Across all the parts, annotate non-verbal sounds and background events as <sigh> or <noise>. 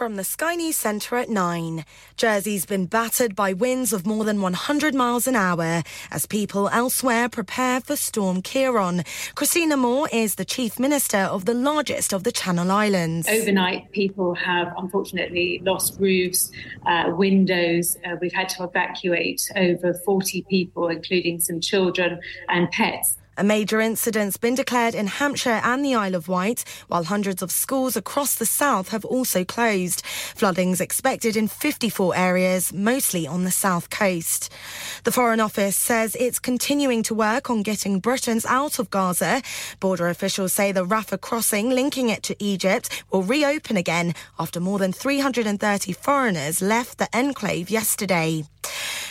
From the Sky News Centre at 9. Jersey's been battered by winds of more than 100 miles an hour as people elsewhere prepare for Storm Ciarán. Christina Moore is the Chief Minister of the largest of the Channel Islands. Overnight, people have unfortunately lost roofs, uh, windows. Uh, we've had to evacuate over 40 people, including some children and pets. A major incident's been declared in Hampshire and the Isle of Wight, while hundreds of schools across the south have also closed. Flooding's expected in 54 areas, mostly on the south coast. The Foreign Office says it's continuing to work on getting Britons out of Gaza. Border officials say the Rafah crossing linking it to Egypt will reopen again after more than 330 foreigners left the enclave yesterday.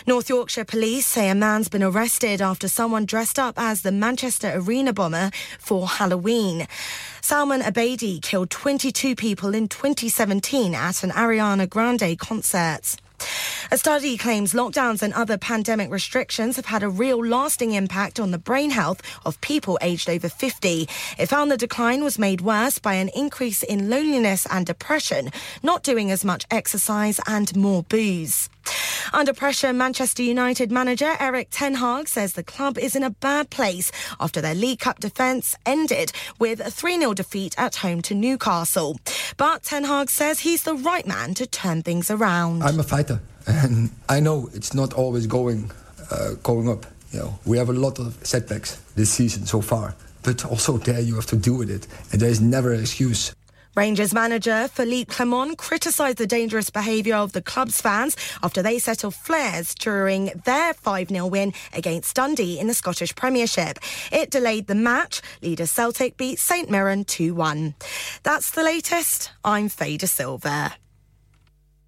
North Yorkshire police say a man's been arrested after someone dressed up as the Manchester Arena bomber for Halloween. Salman Abedi killed 22 people in 2017 at an Ariana Grande concert. A study claims lockdowns and other pandemic restrictions have had a real lasting impact on the brain health of people aged over 50. It found the decline was made worse by an increase in loneliness and depression, not doing as much exercise and more booze. Under pressure, Manchester United manager Erik Ten Hag says the club is in a bad place after their League Cup defence ended with a 3 0 defeat at home to Newcastle. But Ten Hag says he's the right man to turn things around. I'm a fighter, and I know it's not always going uh, going up. You know, we have a lot of setbacks this season so far, but also there you have to deal with it, and there is never an excuse. Rangers manager Philippe Clement criticised the dangerous behaviour of the club's fans after they set off flares during their 5 0 win against Dundee in the Scottish Premiership. It delayed the match. Leader Celtic beat St Mirren 2 1. That's the latest. I'm Faye De Silva.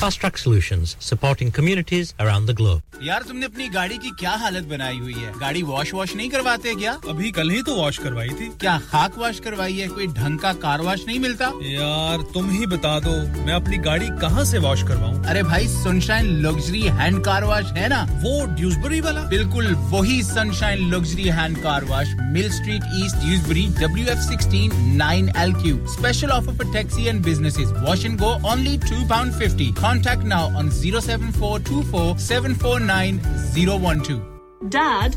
Fast Track Solutions, supporting communities around the globe. यार तुमने अपनी गाड़ी की क्या हालत बनाई हुई है? गाड़ी वॉश वॉश नहीं करवाते क्या? अभी कल ही तो वॉश करवाई थी। क्या खाक वॉश करवाई है? कोई ढंग का कार वॉश नहीं मिलता? यार तुम ही बता दो मैं अपनी गाड़ी कहाँ से वॉश करवाऊँ? अरे भाई Sunshine Luxury Hand Car Wash है ना? वो ड्यूसबरी वाला? बिल्कुल वही Sunshine Luxury Hand Car Wash Mill Street East Dewsbury W F sixteen nine L Q special offer for taxi and businesses wash and go only two pound fifty Contact now on 07424 749 012. Dad,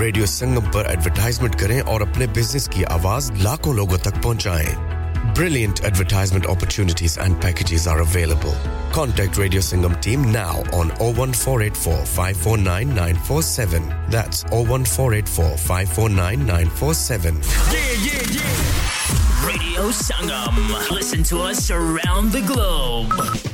radio Sangam पर advertisement करें और अपने business की आवाज़ लाखों लोगों तक पहुंचाएँ Brilliant advertisement opportunities and packages are available. Contact Radio Singham team now on 01484 549 947. That's 01484 549 947. Yeah, yeah, yeah. Radio Sangam. Listen to us around the globe.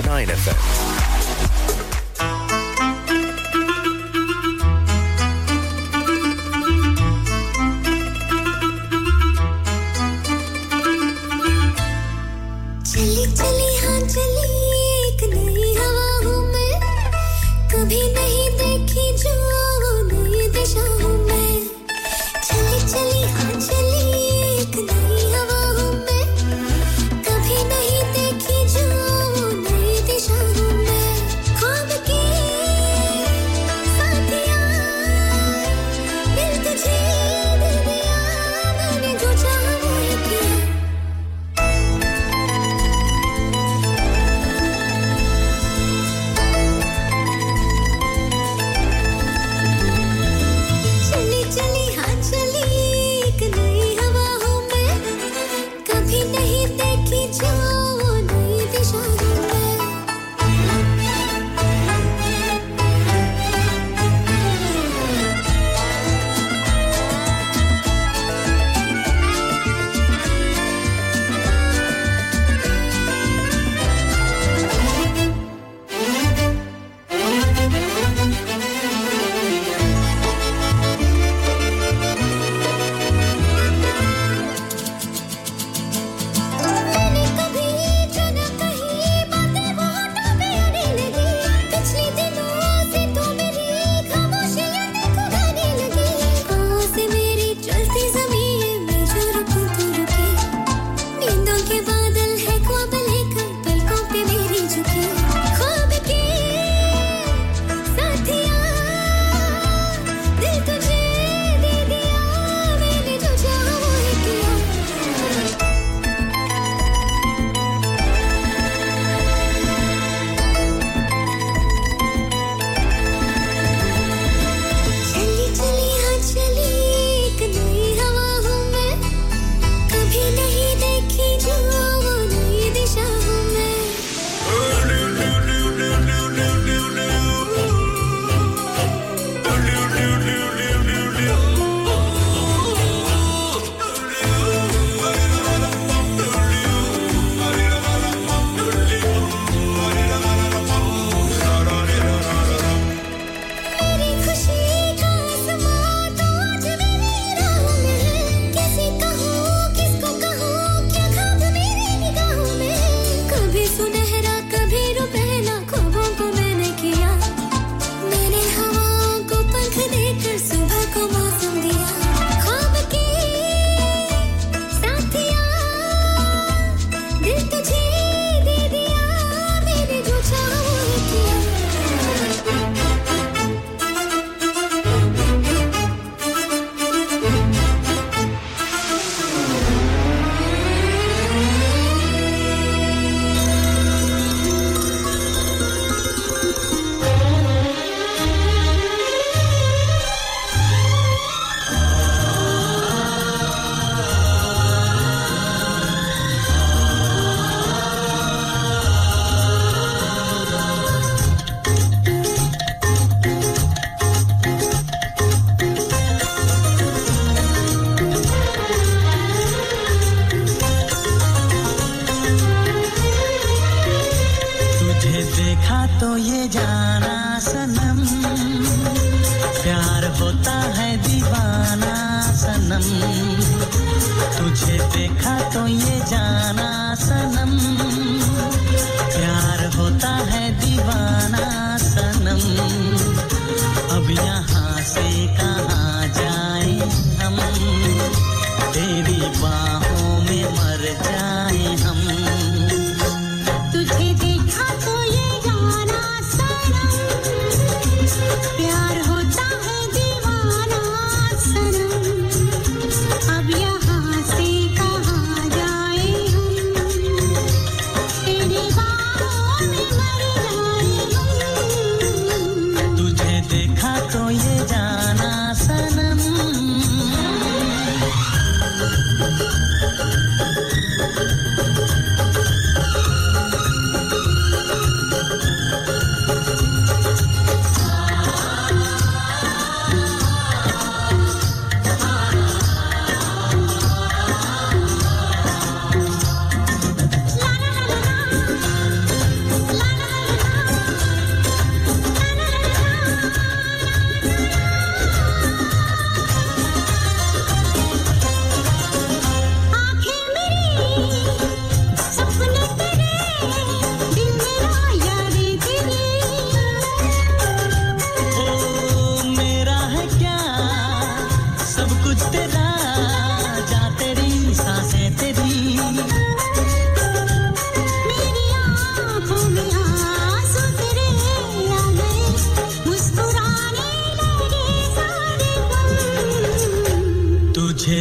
Nine FM.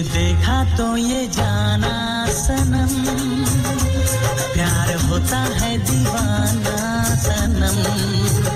देखा तो ये जाना सनम। प्यार होता है दीवाना सनम।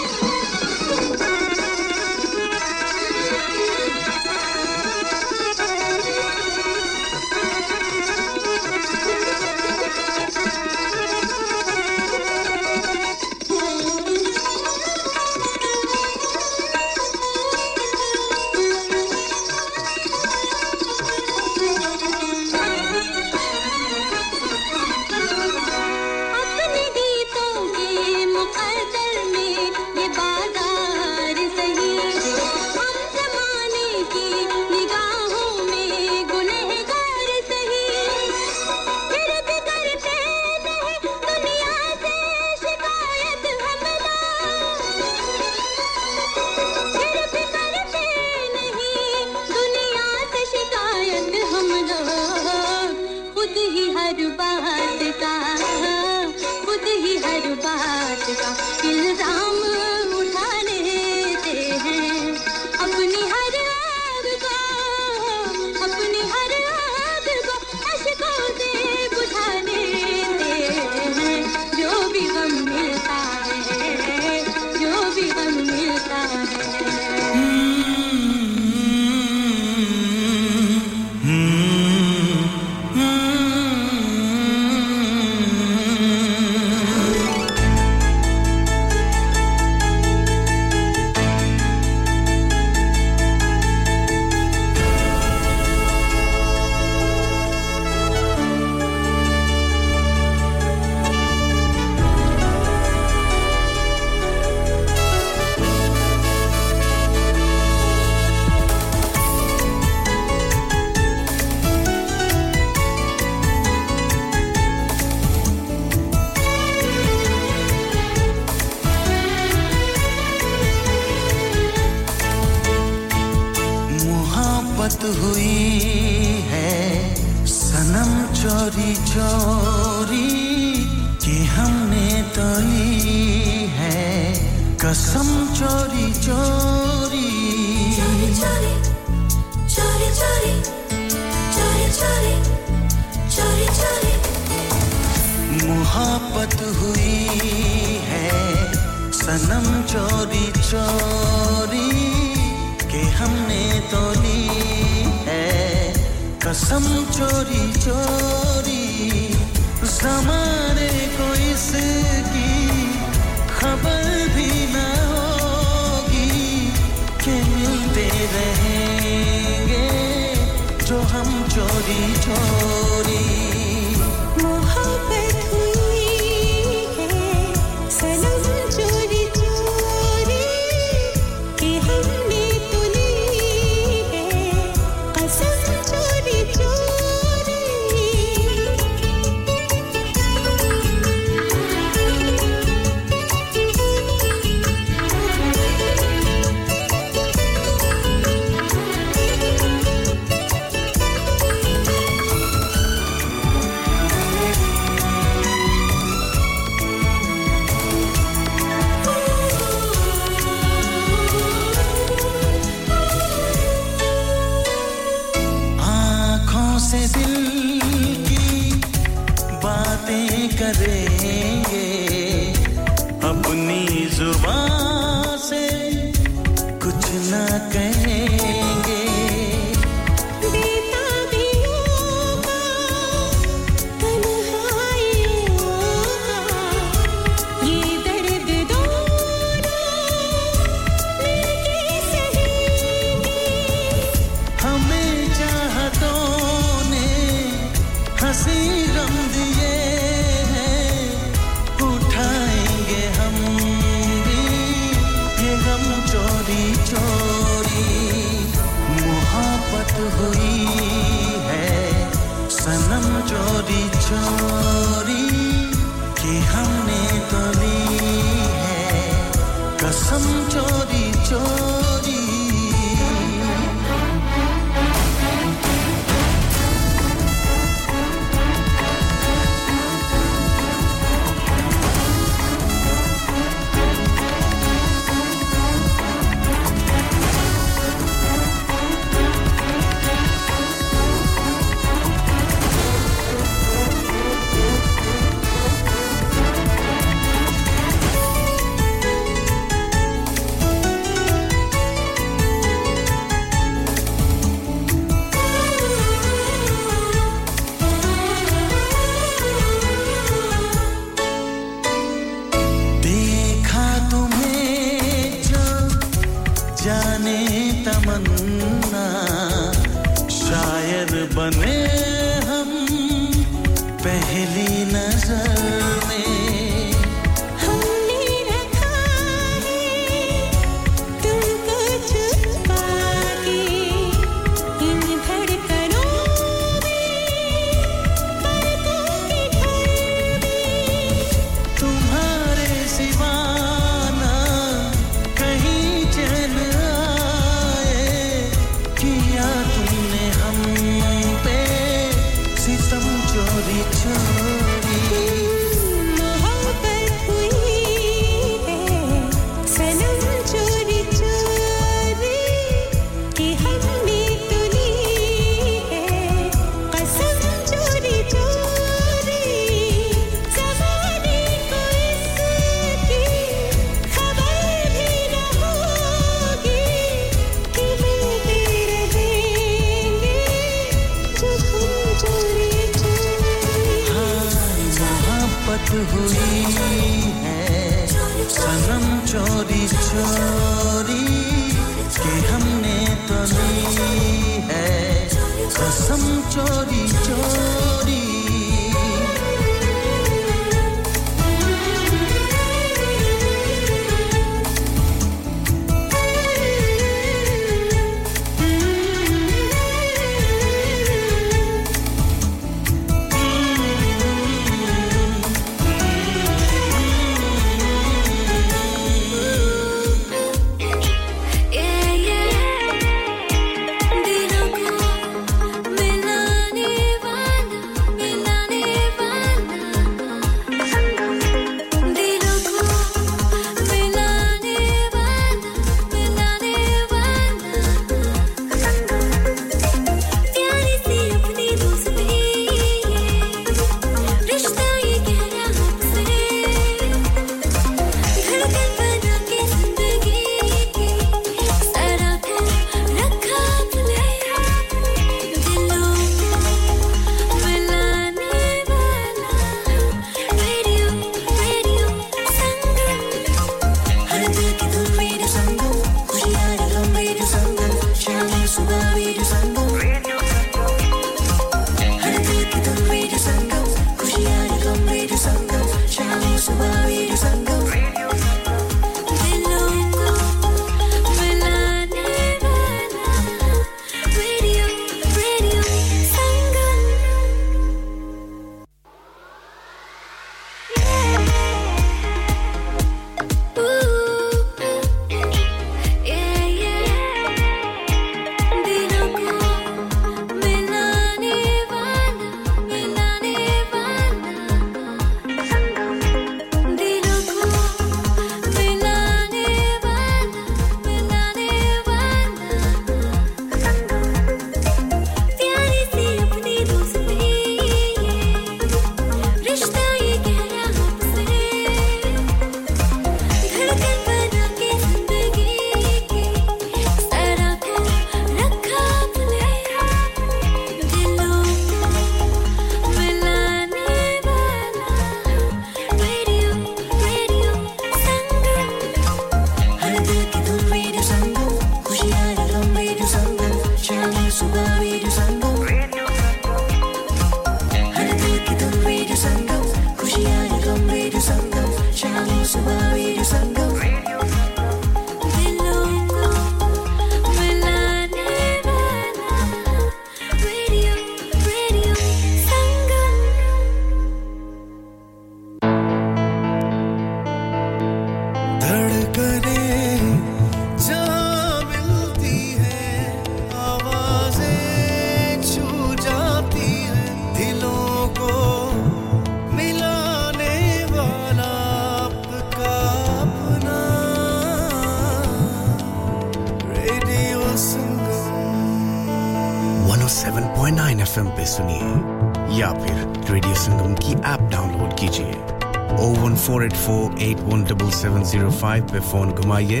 6705 पे फ़ोन घुमाइए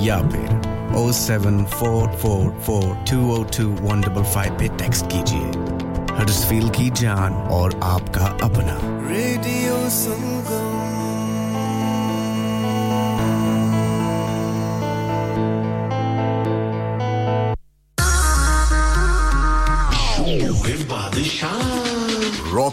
या फिर O seven four four four two O two one double five पे टेक्स्ट कीजिए। हर की जान और आपका अपना। रेडियो सुन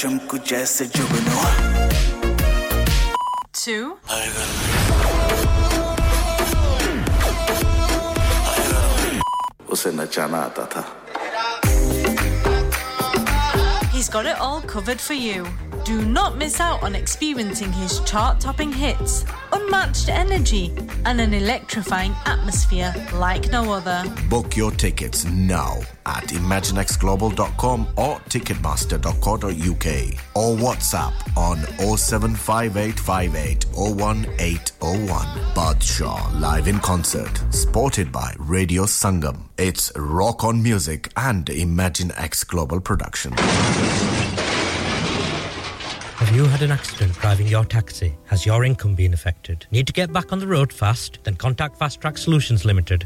चमकू जैसे जुगनू to उसे नचाना आता था He's got it all covered for you. Do not miss out on experiencing his chart topping hits, unmatched energy, and an electrifying atmosphere like no other. Book your tickets now at imaginexglobal.com or ticketmaster.co.uk or WhatsApp on 07585801801. Badshaw live in concert, supported by Radio Sangam. It's Rock on Music and Imagine X Global production. Have you had an accident driving your taxi? Has your income been affected? Need to get back on the road fast? Then contact Fast Track Solutions Limited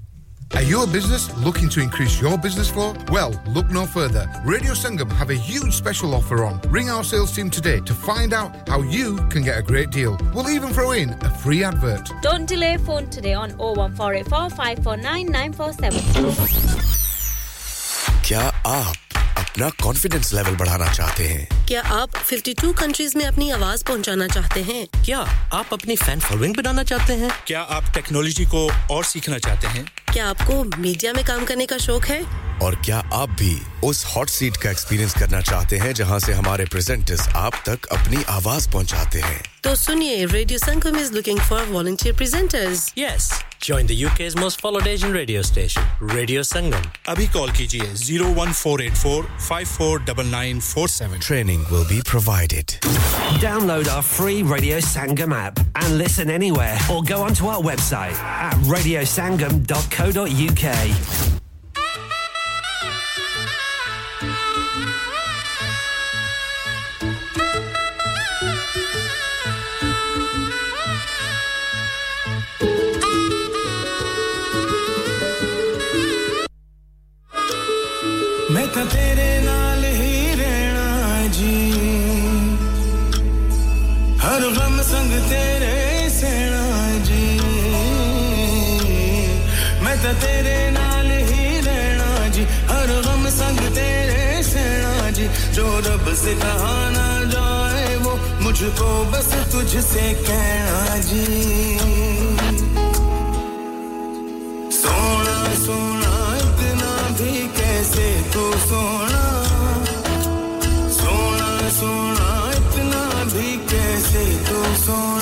Are you a business looking to increase your business flow? Well, look no further. Radio Sangam have a huge special offer on. Ring our sales team today to find out how you can get a great deal. We'll even throw in a free advert. Don't delay phone today on 01484 549 क्या आप अपना confidence level बढ़ाना चाहते हैं क्या आप 52 countries में अपनी आवाज पहुंचाना चाहते हैं क्या आप अपनी फैन फॉलोइंग बनाना चाहते हैं क्या आप टेक्नोलॉजी को और सीखना चाहते हैं क्या आपको मीडिया में काम करने का शौक है? और क्या आप भी उस हॉट सीट का एक्सपीरियंस करना चाहते हैं जहाँ से हमारे प्रेजेंटर्स आप तक अपनी आवाज़ पहुंचाते हैं? तो सुनिए radio Sangam is looking for volunteer presenters yes join the UK's most followed Asian radio station radio Sangam अभी कॉल कीजिए 01484549947 training will be provided download our free radio Sangam app and listen anywhere और go on to our website at radiosangam.co.uk हर गम संग तेरे सहना जी। मैं तो तेरे नाल ही रहना जी। हर गम संग तेरे सहना जी। जो रब से कहा ना जाए, वो मुझको बस तुझसे कहना जी। सोना सोना, इतना भी कैसे तू सोना सोना? तू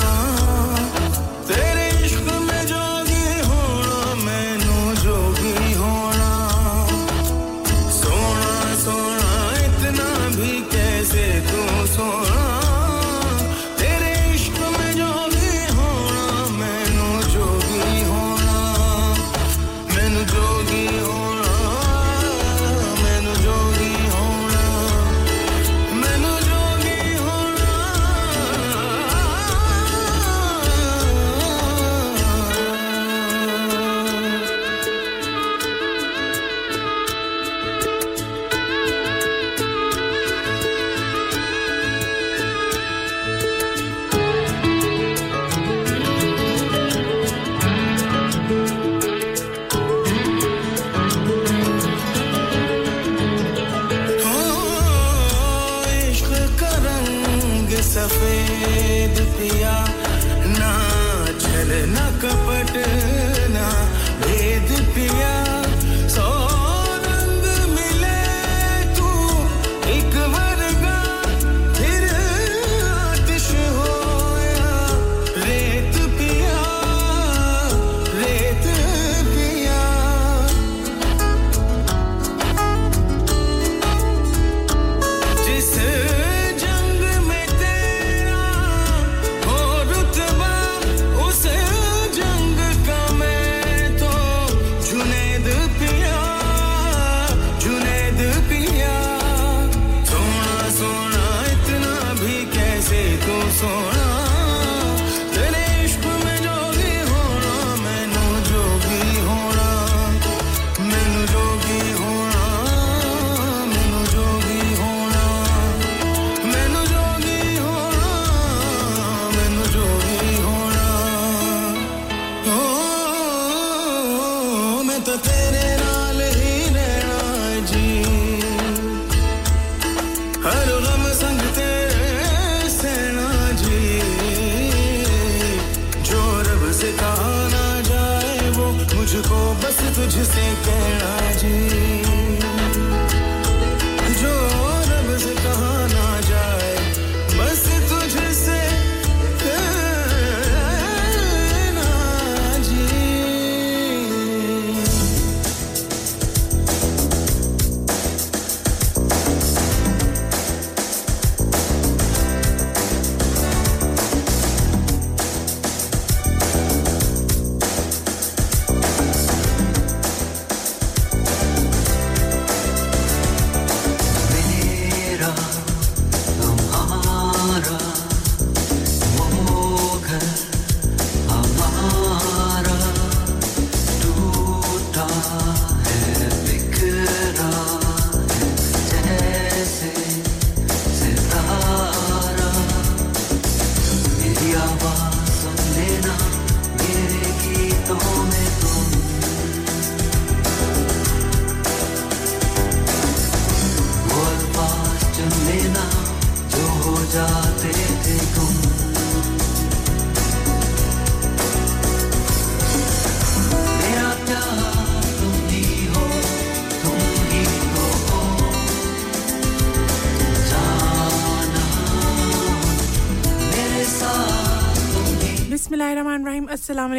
अस्सलाम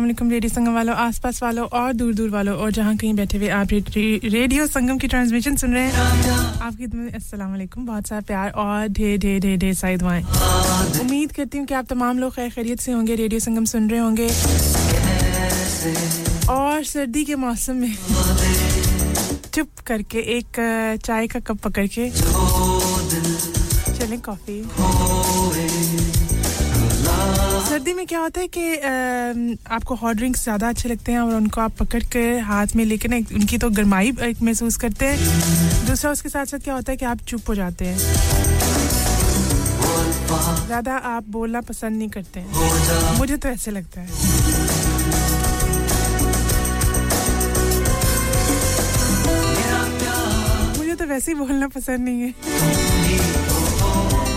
वालेकुम रेडियो संगम वालों आसपास वालों और दूर दूर वालों और जहाँ कहीं बैठे हुए आप रेडियो संगम की ट्रांसमिशन सुन रहे हैं। आपकी अस्सलाम वालेकुम बहुत सारा प्यार और ढेर ढेर ढेर ढेर सारी दुआएँ। उम्मीद करती हूँ कि आप तमाम लोग खैर खैरियत से होंगे रेडियो संगम सुन रहे होंगे। और सर्दी के मौसम में चुप करके एक चाय का कप पकड़ के चलें कॉफ़ी सर्दी में क्या होता है कि आपको हॉट ड्रिंक्स ज़्यादा अच्छे लगते हैं और उनको आप पकड़ के हाथ में लेके ना उनकी तो गर्माई महसूस करते हैं। दूसरा, उसके साथ साथ क्या होता है कि आप चुप हो जाते हैं। ज़्यादा आप बोलना पसंद नहीं करते हैं। मुझे तो ऐसे लगता है। मुझे तो वैसे ही बोलना पसंद नहीं है।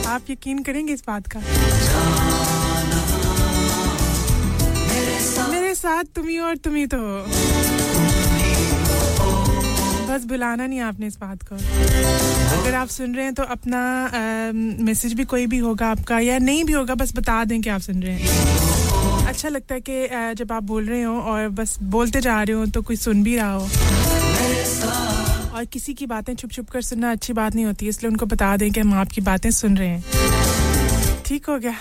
आप यकीन करेंगे इस बात का? साथ तुम ही और तुम ही तो। हो बस बुलाना नहीं आपने इस बात को। अगर आप सुन रहे हैं तो अपना मैसेज भी कोई भी होगा आपका, या नहीं भी होगा, बस बता दें कि आप सुन रहे हैं। अच्छा लगता है कि जब आप बोल रहे हो और बस बोलते जा रहे हो तो कोई सुन भी रहा हो। और किसी की बातें छुप छुप कर सुनना अच्छी बात नहीं होती, इसलिए उनको बता दें कि हम आपकी बातें सुन रहे हैं। ठीक हो गया।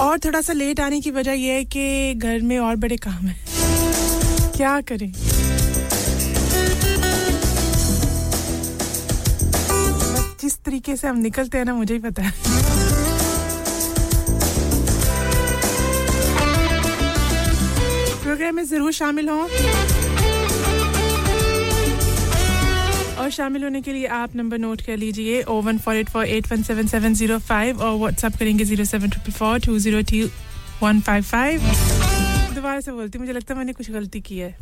और थोड़ा सा लेट आने की वजह यह है कि घर में और बड़े काम हैं। क्या करें? जिस तरीके से हम निकलते हैं ना, मुझे ही पता है। प्रोग्राम में ज़रूर शामिल हों। और शामिल होने के लिए आप नंबर नोट कर लीजिए O one four eight four eight one seven seven zero five और व्हाट्सअप करेंगे zero seven triple four two zero two one five five दोबारा से बोलती मुझे लगता है मैंने कुछ गलती की है।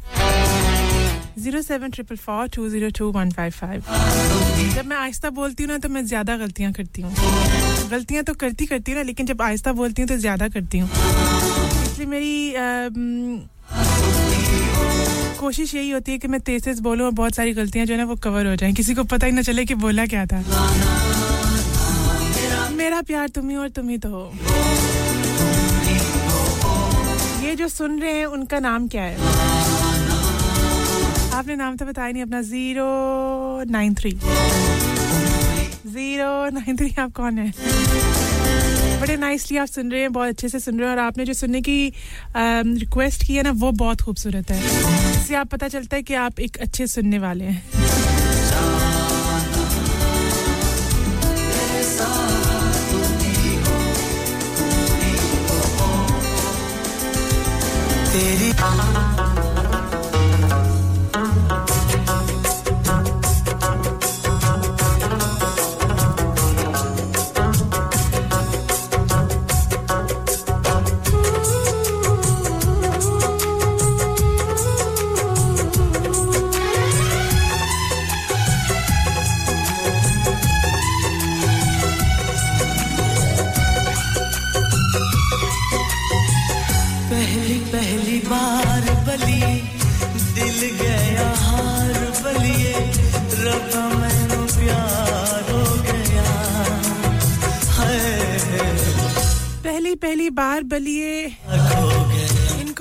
Zero seven triple four two zero two one five five जब मैं आहिस्ता बोलती हूँ ना तो मैं ज़्यादा गलतियाँ करती हूँ। गलतियाँ तो करती करती हूँ ना लेकिन जब आहिस्ता बोलती हूँ तो ज़्यादा करती हूँ। इसलिए मेरी अम, कोशिश यही होती है कि मैं तेज तेज बोलूँ और बहुत सारी गलतियाँ जो है ना वो कवर हो जाएँ। किसी को पता ही ना चले कि बोला क्या था। मेरा प्यार तुम ही और तुम ही तो हो। ये जो सुन रहे हैं, उनका नाम क्या है? आपने नाम तो बताया नहीं, अपना zero nine three. Zero nine three आप कौन है? बड़े नाइसली आप सुन रहे हैं, बहुत अच्छे से सुन रहे हैं और आपने जो सुनने की रिक्वेस्ट की है ना, वो बहुत खूबसूरत है। इससे आप पता चलता है कि आप एक अच्छे सुनने वाले हैं।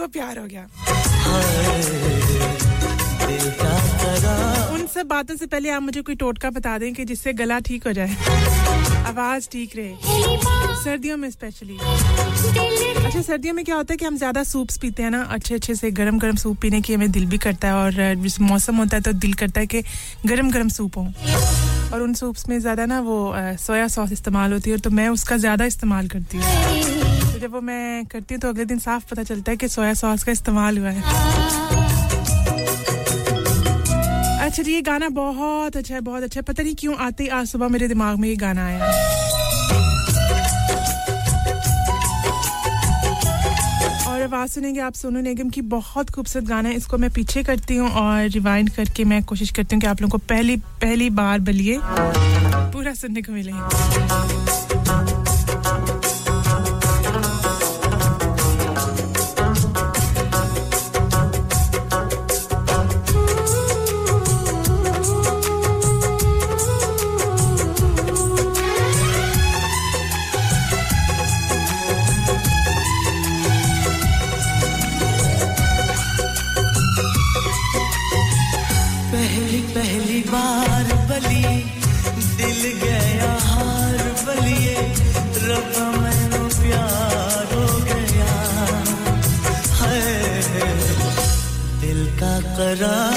प्यार हो गया। उन सब बातों से पहले आप मुझे कोई टोटका बता दें कि जिससे गला ठीक हो जाए। आवाज़ ठीक रहे। सर्दियों में स्पेशली अच्छा सर्दियों में क्या होता है कि हम ज़्यादा सूप्स पीते हैं ना अच्छे अच्छे से गरम गरम सूप पीने की हमें दिल भी करता है और जिस मौसम होता है तो दिल करता है कि गरम गरम सूप हो। और उन सूप्स में ज़्यादा ना वो सोया सॉस इस्तेमाल होती है तो मैं उसका ज़्यादा इस्तेमाल करती हूँ। तो जब वो मैं करती हूँ तो अगले दिन साफ़ पता चलता है कि सोया सॉस का इस्तेमाल हुआ है। अच्छा ये गाना बहुत अच्छा है, बहुत अच्छा है। पता नहीं क्यों आते ही आज सुबह मेरे दिमाग में ये गाना आया। और आवाज़ सुनेंगे आप सोनू निगम की बहुत खूबसूरत गाना है। इसको मैं पीछे करती हूँ और रिवाइंड करके मैं कोशिश करती हूँ कि आप लोगों को पहली पहली बार बलिए, पूरा सुनने को मिले। का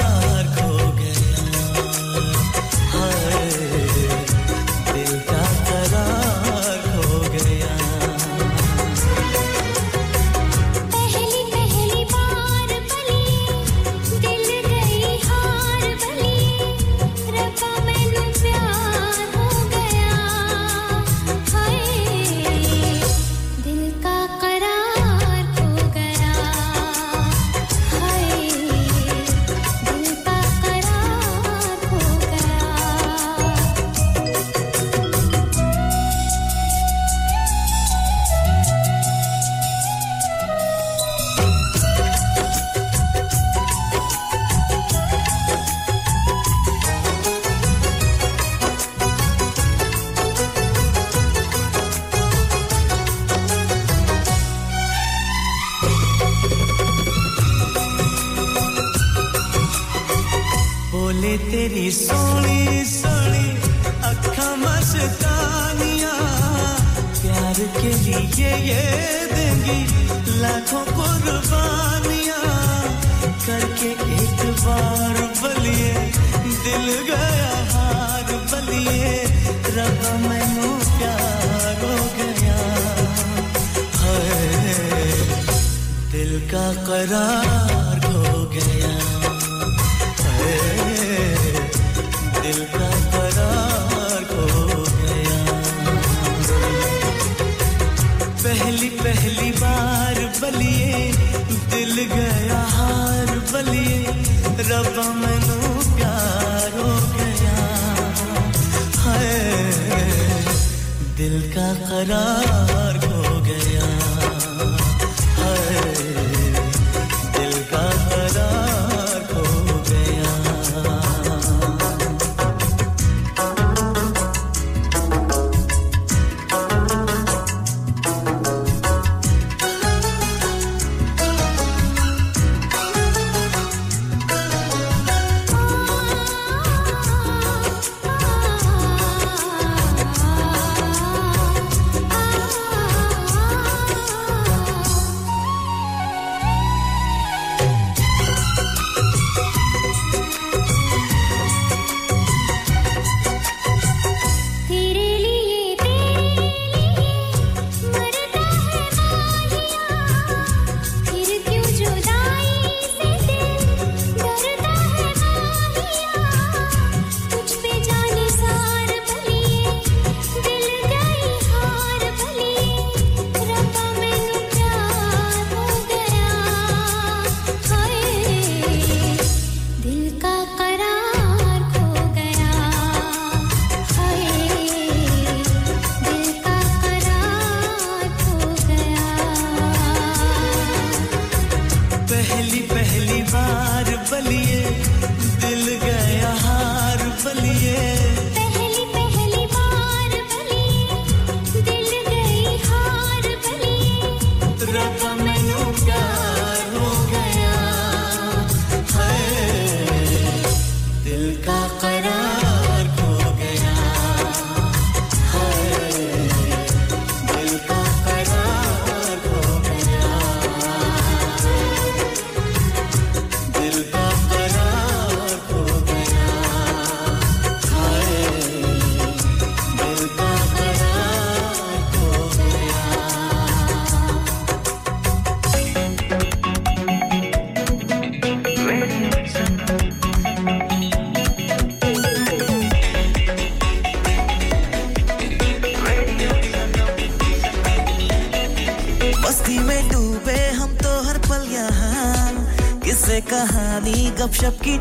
गपशप की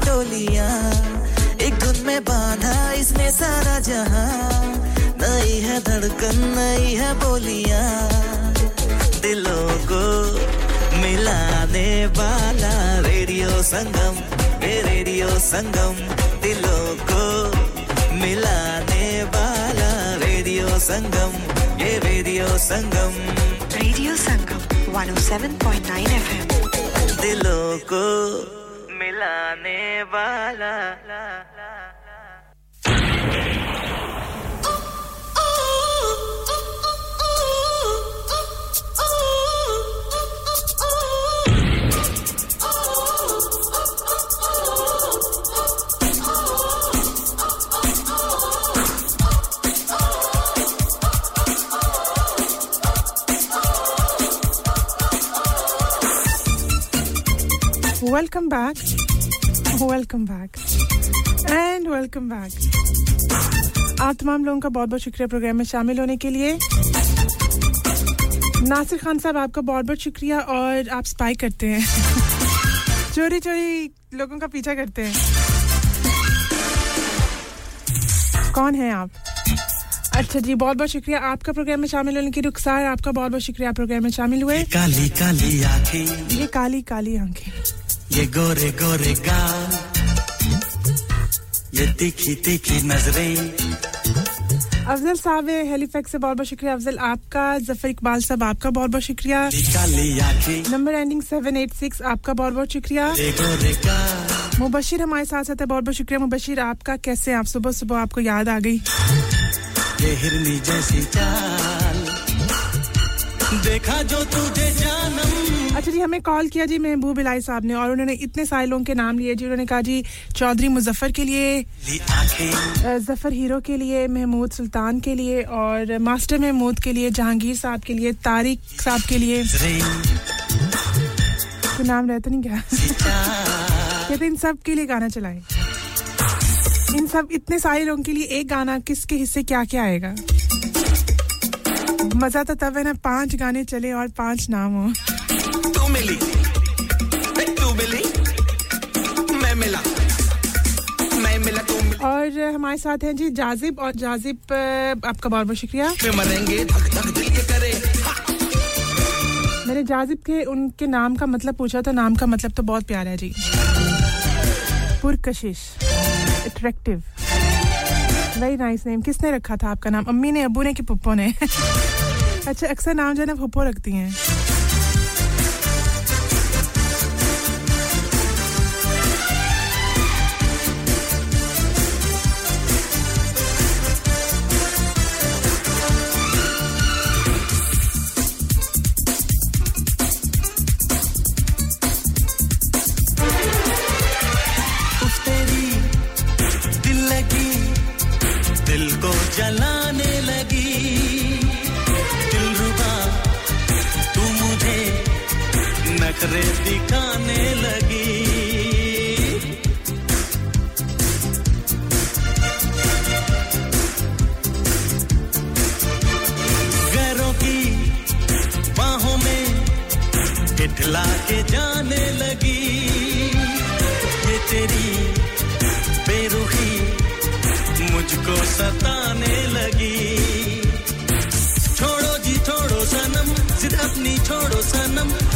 तमाम लोगों का बहुत बहुत शुक्रिया प्रोग्राम में शामिल होने के लिए। नासिर खान साहब आपका बहुत बहुत शुक्रिया और आप स्पाई करते हैं। <laughs> चोरी चोरी लोगों का पीछा करते हैं। कौन है आप? अच्छा जी बहुत बहुत शुक्रिया। आपका प्रोग्राम में शामिल होने की रुखसार आपका बहुत बहुत शुक्रिया प्रोग्राम में शामिल हुए। काली काली आँखें। ये काली काली आँखें। ये गोरे गोरे गाल। ये तीखी तीखी नज़रें। अफजल साहब हेलीफेक्स से बहुत बहुत शुक्रिया। अफजल आपका ज़फ़र इकबाल साहब आपका बहुत बहुत शुक्रिया। Number ending seven eight six आपका बहुत बहुत शुक्रिया। मुबशिर हमारे साथ साथ है बहुत बहुत शुक्रिया। मुबशिर आपका कैसे आप सुबह सुबह आपको याद आ गई। देखा जो तुझे जी हमें कॉल किया जी महबूब इलाई साहब ने और उन्होंने इतने सारे लोगों के नाम लिए जी। उन्होंने कहा जी चौधरी मुजफ्फर के लिए ज़फ़र हीरो के लिए महमूद सुल्तान के लिए और मास्टर महमूद के लिए जहांगीर साहब के लिए तारिक साहब के लिए। कोई नाम रहता नहीं क्या? कहते इन सब के लिए गाना चलाएँ। इन सब इतने सारे लोगों के लिए एक गाना किसके हिस्से क्या क्या आएगा? मज़ा तो तब है ना पाँच गाने चले और पाँच नाम हो। तू मिली तू मिली मैं मिला। मैं मिला तू मिली। और हमारे साथ हैं जी जाजिब और जाजिब आपका बहुत बहुत शुक्रिया। मरेंगे धक धक दिल ये करे। मैंने जाजिब के उनके नाम का मतलब पूछा था नाम का मतलब तो बहुत प्यारा है जी। पुरकशिश अट्रैक्टिव वेरी नाइस नेम किसने रखा था आपका नाम? अम्मी ने अबू ने कि पप्पो ने? <laughs> अच्छा अक्सर नाम जो है ना पुप्पो रखती हैं। नखरे दिखाने लगी। घरों की बाहों में इठला के जाने लगी। ये तेरी बेरुखी मुझको सताने लगी। छोड़ो जी, छोड़ो सनम, सिर्फ़ अपनी छोड़ो सनम।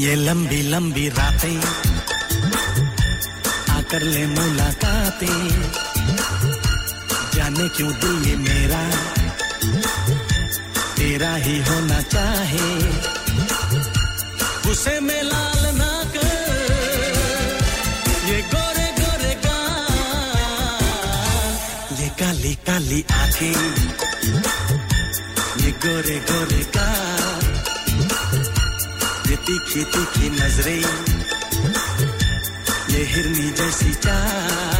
ये लंबी लंबी रातें आकर ले मुलाकातें। जाने क्यों दिल ये मेरा? तेरा ही होना चाहे। उसे में लाल ना कर ये गोरे गोरे का ये काली काली आँखें, ये गोरे गोरे ये तीखी तीखी नज़रें ये हिरनी जैसी चाल।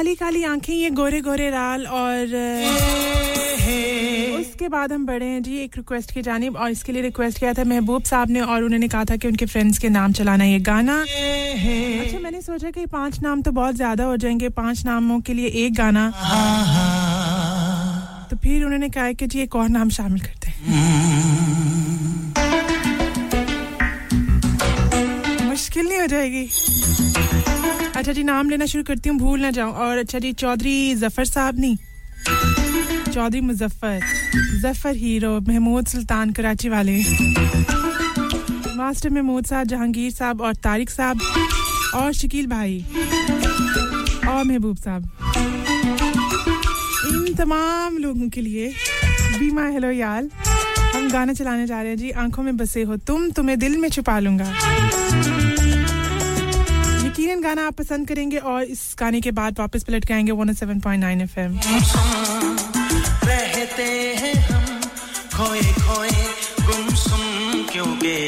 काली काली आँखें ये गोरे गोरे राल और उसके बाद हम बढ़े हैं। जी एक रिक्वेस्ट की जानिब और इसके लिए रिक्वेस्ट किया था महबूब साहब ने और उन्होंने कहा था कि उनके फ्रेंड्स के नाम चलाना ये गाना। अच्छा मैंने सोचा कि पाँच नाम तो बहुत ज़्यादा हो जाएँगे पाँच नामों के लिए एक गाना। तो फिर उन्होंने कहा कि जी एक और नाम शामिल करते हैं। मुश्किल नहीं हो जाएगी। अच्छा जी, नाम लेना शुरू करती हूँ, भूल ना जाऊँ। और अच्छा जी, चौधरी ज़फ़र साहब नहीं चौधरी मुजफ्फर। ज़फ़र हीरो, महमूद सुल्तान कराची वाले। मास्टर महमूद साहब, जहांगीर साहब और तारिक साहब और शकील भाई और महबूब साहब। इन तमाम लोगों के लिए बीमा हेलो याल। हम गाना चलाने जा रहे हैं जी, आँखों में बसे हो तुम, तुम्हें दिल में छुपा लूँगा। गाना आप पसंद करेंगे और इस गाने के बाद वापस पलट के आएँगे 107.9 एफएम रहते हैं हम खोए खोए गुमसुम क्यों आँखों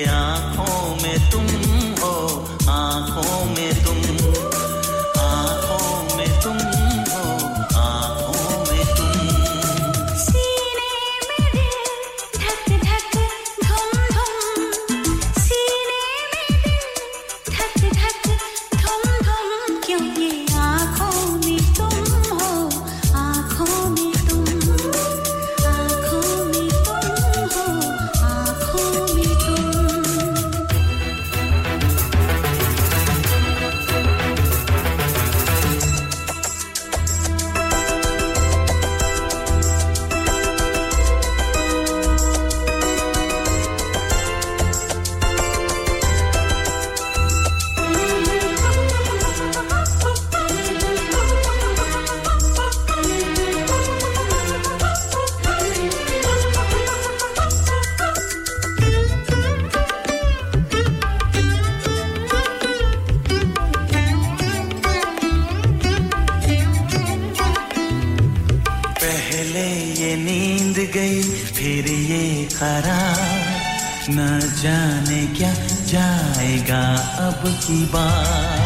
अब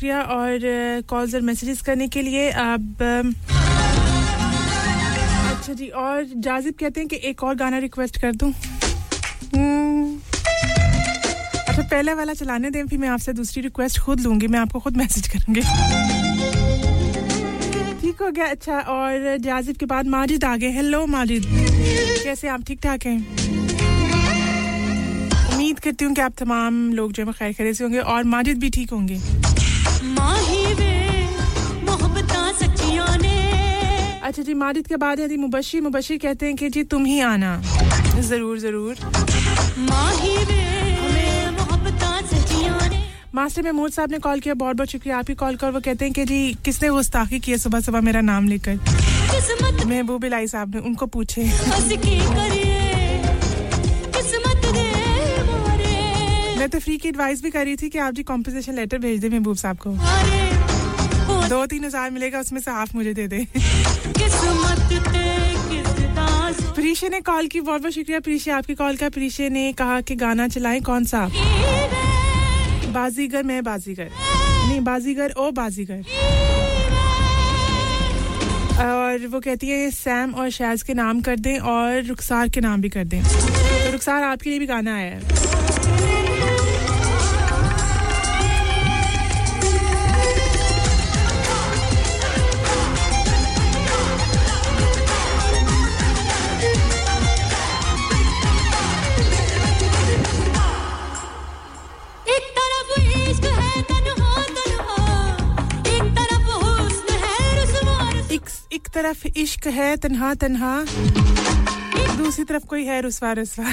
शुक्रिया और कॉल्स और मैसेजेस करने के लिए। अब अच्छा जी और जाजिब कहते हैं कि एक और गाना रिक्वेस्ट कर दूँ। हम्म, अच्छा पहले वाला चलाने दें फिर मैं आपसे दूसरी रिक्वेस्ट खुद लूँगी मैं आपको खुद मैसेज करूँगी। ठीक हो गया अच्छा और जाजिब के बाद माजिद आ गए। हेलो माजिद। कैसे आप? ठीक ठाक हैं? उम्मीद करती हूँ कि आप तमाम लोग जो है खैर खैर से होंगे और माजिद भी ठीक होंगे। अच्छा जी माजिद के बाद यदि जी मुबशिर मुबशिर कहते हैं कि जी तुम ही आना। ज़रूर ज़रूर। मास्टर महमूद साहब ने कॉल किया बहुत बहुत शुक्रिया। आप ही कॉल कर वो कहते हैं कि जी किसने गुस्ताखी की है सुबह सुबह मेरा नाम लेकर? महबूब इलाई साहब ने उनको पूछे। मैं तो फ्री की एडवाइस भी कर रही थी कि आप जी कॉम्पोजिशन लेटर भेज दें महबूब साहब को। दो तीन हज़ार मिलेगा, उसमें से हाफ़ मुझे दे दे। प्रीशे ने कॉल की, बहुत बहुत शुक्रिया प्रीशे आपकी कॉल का। प्रीशे ने कहा कि गाना चलाएँ, कौन सा? बाजीगर, मैं बाजीगर। नहीं, बाजीगर, ओ बाजीगर। और वो कहती है, सैम और शैज के नाम कर दें और रुखसार के नाम भी कर दें। तो रुखसार, आपके लिए भी गाना आया है। तरफ़ इश्क है तन्हा तन्हा दूसरी तरफ़ कोई है रुसवा रुसवा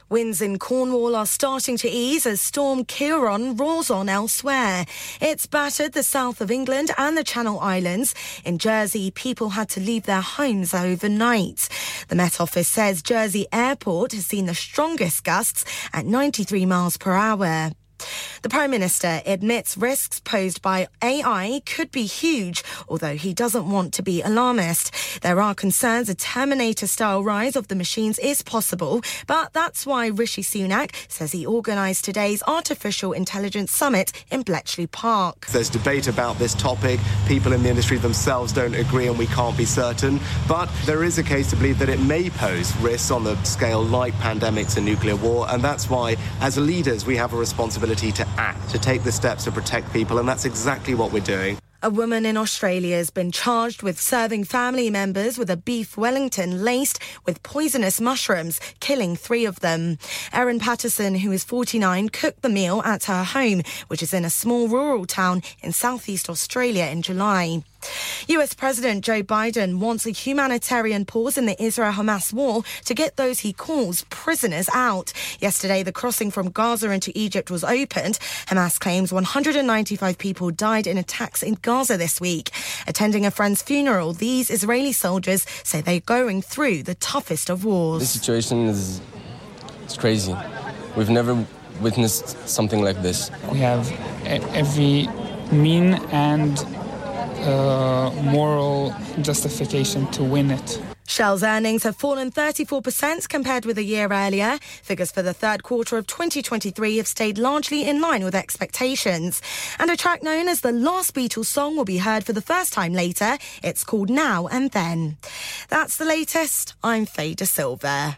Winds in Cornwall are starting to ease as Storm Ciarán roars on elsewhere. It's battered the south of England and the Channel Islands. In Jersey, people had to leave their homes overnight. The Met Office says Jersey Airport has seen the strongest gusts at 93 miles per hour. The Prime Minister admits risks posed by AI could be huge, although he doesn't want to be alarmist. There are concerns a Terminator style rise of the machines is possible, but that's why Rishi Sunak says he organised today's Artificial Intelligence Summit in Bletchley Park. There's debate about this topic. People in the industry themselves don't agree, and we can't be certain. But there is a case to believe that it may pose risks on the scale like pandemics and nuclear war, and that's why, as leaders, we have a responsibility to act, to take the steps to protect people, and that's exactly what we're doing. A woman in Australia has been charged with serving family members with a beef Wellington laced with poisonous mushrooms, killing three of them. Erin Patterson, who is 49, cooked the meal at her home, which is in a small rural town in southeast Australia in July. US President Joe Biden wants a humanitarian pause in the Israel Hamas war to get those he calls prisoners out. Yesterday, the crossing from Gaza into Egypt was opened. Hamas claims 195 people died in attacks in Gaza this week. Attending a friend's funeral, these Israeli soldiers say they're going through the toughest of wars. This situation is it's crazy. We've never witnessed something like this. We have every mean and uh, moral justification to win it. Shell's earnings have fallen 34% compared with a year earlier. Figures for the third quarter of 2023 have stayed largely in line with expectations. And a track known as the last Beatles song will be heard for the first time later. It's called Now and Then. That's the latest. I'm Faye De Silva.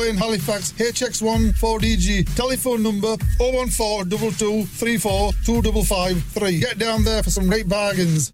Lane, Halifax, HX1 4DG. Telephone number 014 22 34 2553. Get down there for some great bargains.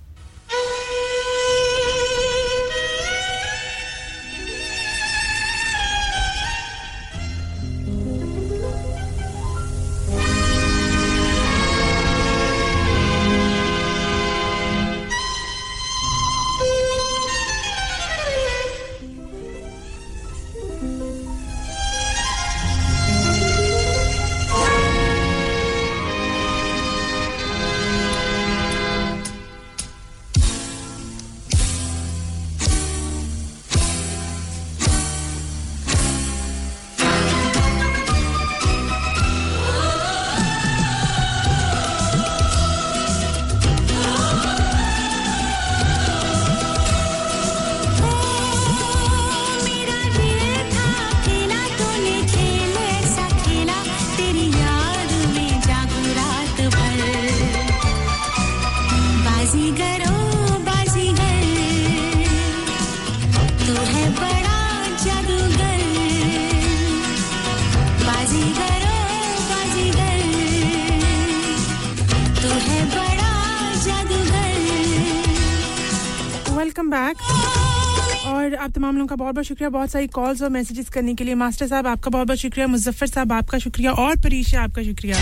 आप तमाम लोगों का बहुत बहुत शुक्रिया बहुत सारी calls और मैसेजेस करने के लिए। मास्टर साहब आपका बहुत बहुत शुक्रिया मुजफ्फर साहब आपका शुक्रिया और परीशा आपका शुक्रिया।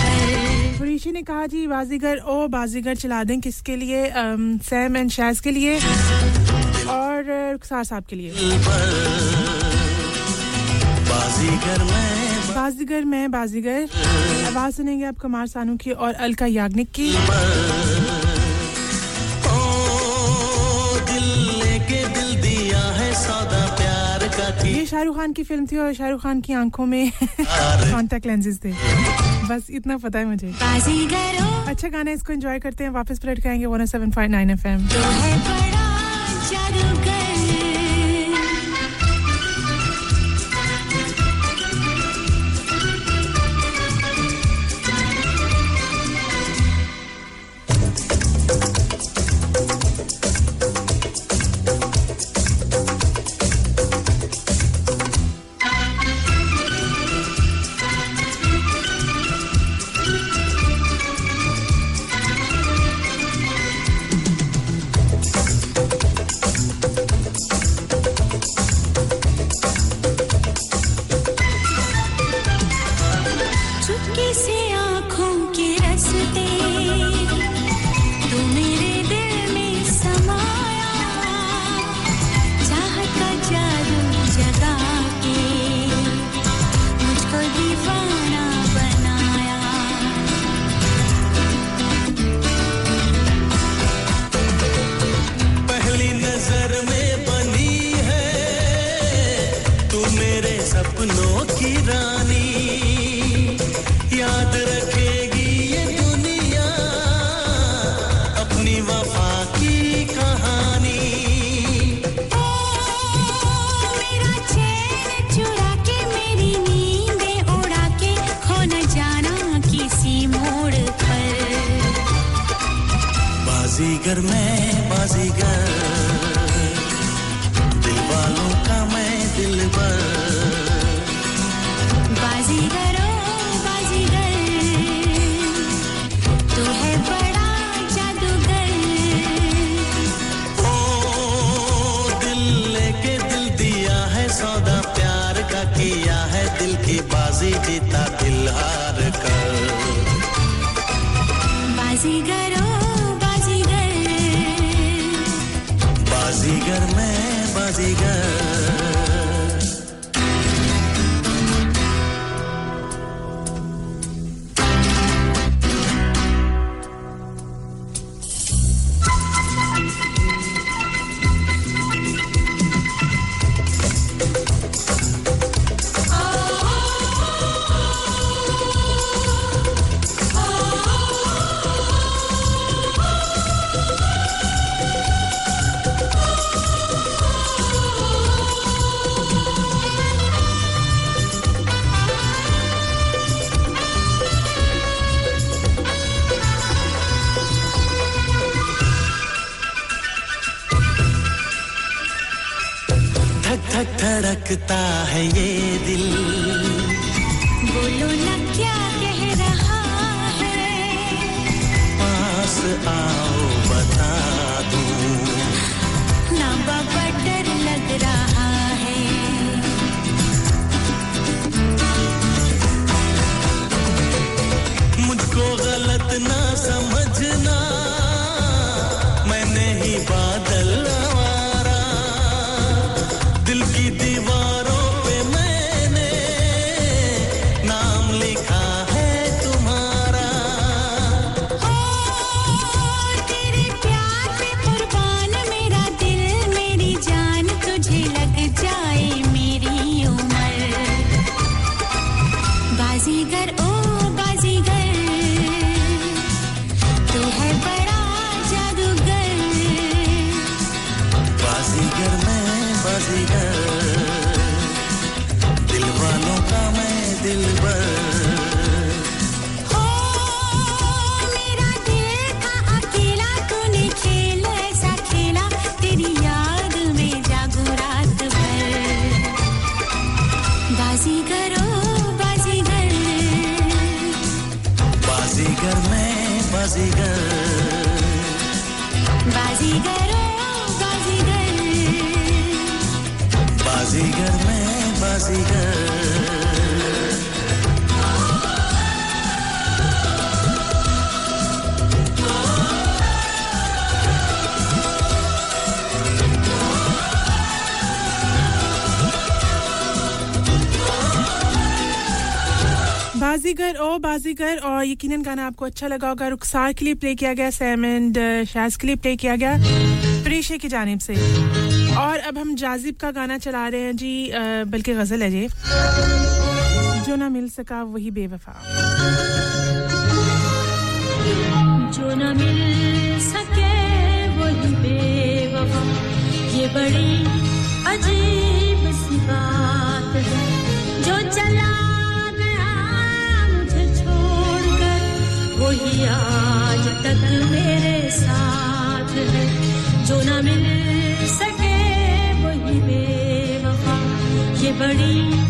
परीशा ने कहा जी बाजीगर ओ बाजीगर चला दें किसके लिए? सैम एंड शैज के लिए और रुखसार साहब के लिए। बाजीगर मैं बाजीगर मैं बाजीगर। आवाज़ सुनेंगे आप कुमार सानू की और अलका याग्निक की। ये शाहरुख खान की फ़िल्म थी और शाहरुख खान की आँखों में कॉन्टेक्ट लेंसेज थे। बस इतना पता है मुझे। अच्छा गाना इसको एंजॉय करते हैं वापस पलट के आएँगे 107.9 एफएम तो है बड़ा जादूगर। बाजीगर, ओ बाजीगर, और यकीनन गाना आपको अच्छा लगा होगा। रुखसार के लिए प्ले किया गया, सैम एंड शाज के लिए प्ले किया गया, प्रेशे की जानब से। और अब हम जाजिब का गाना चला रहे हैं जी बल्कि गज़ल है जी जो ना मिल सका, वही बेवफा। जो न मिल सके, वही बेवफा। ये बड़ी अजीब वही आज तक मेरे साथ है। जो न मिल सके वही बेवफा। ये बड़ी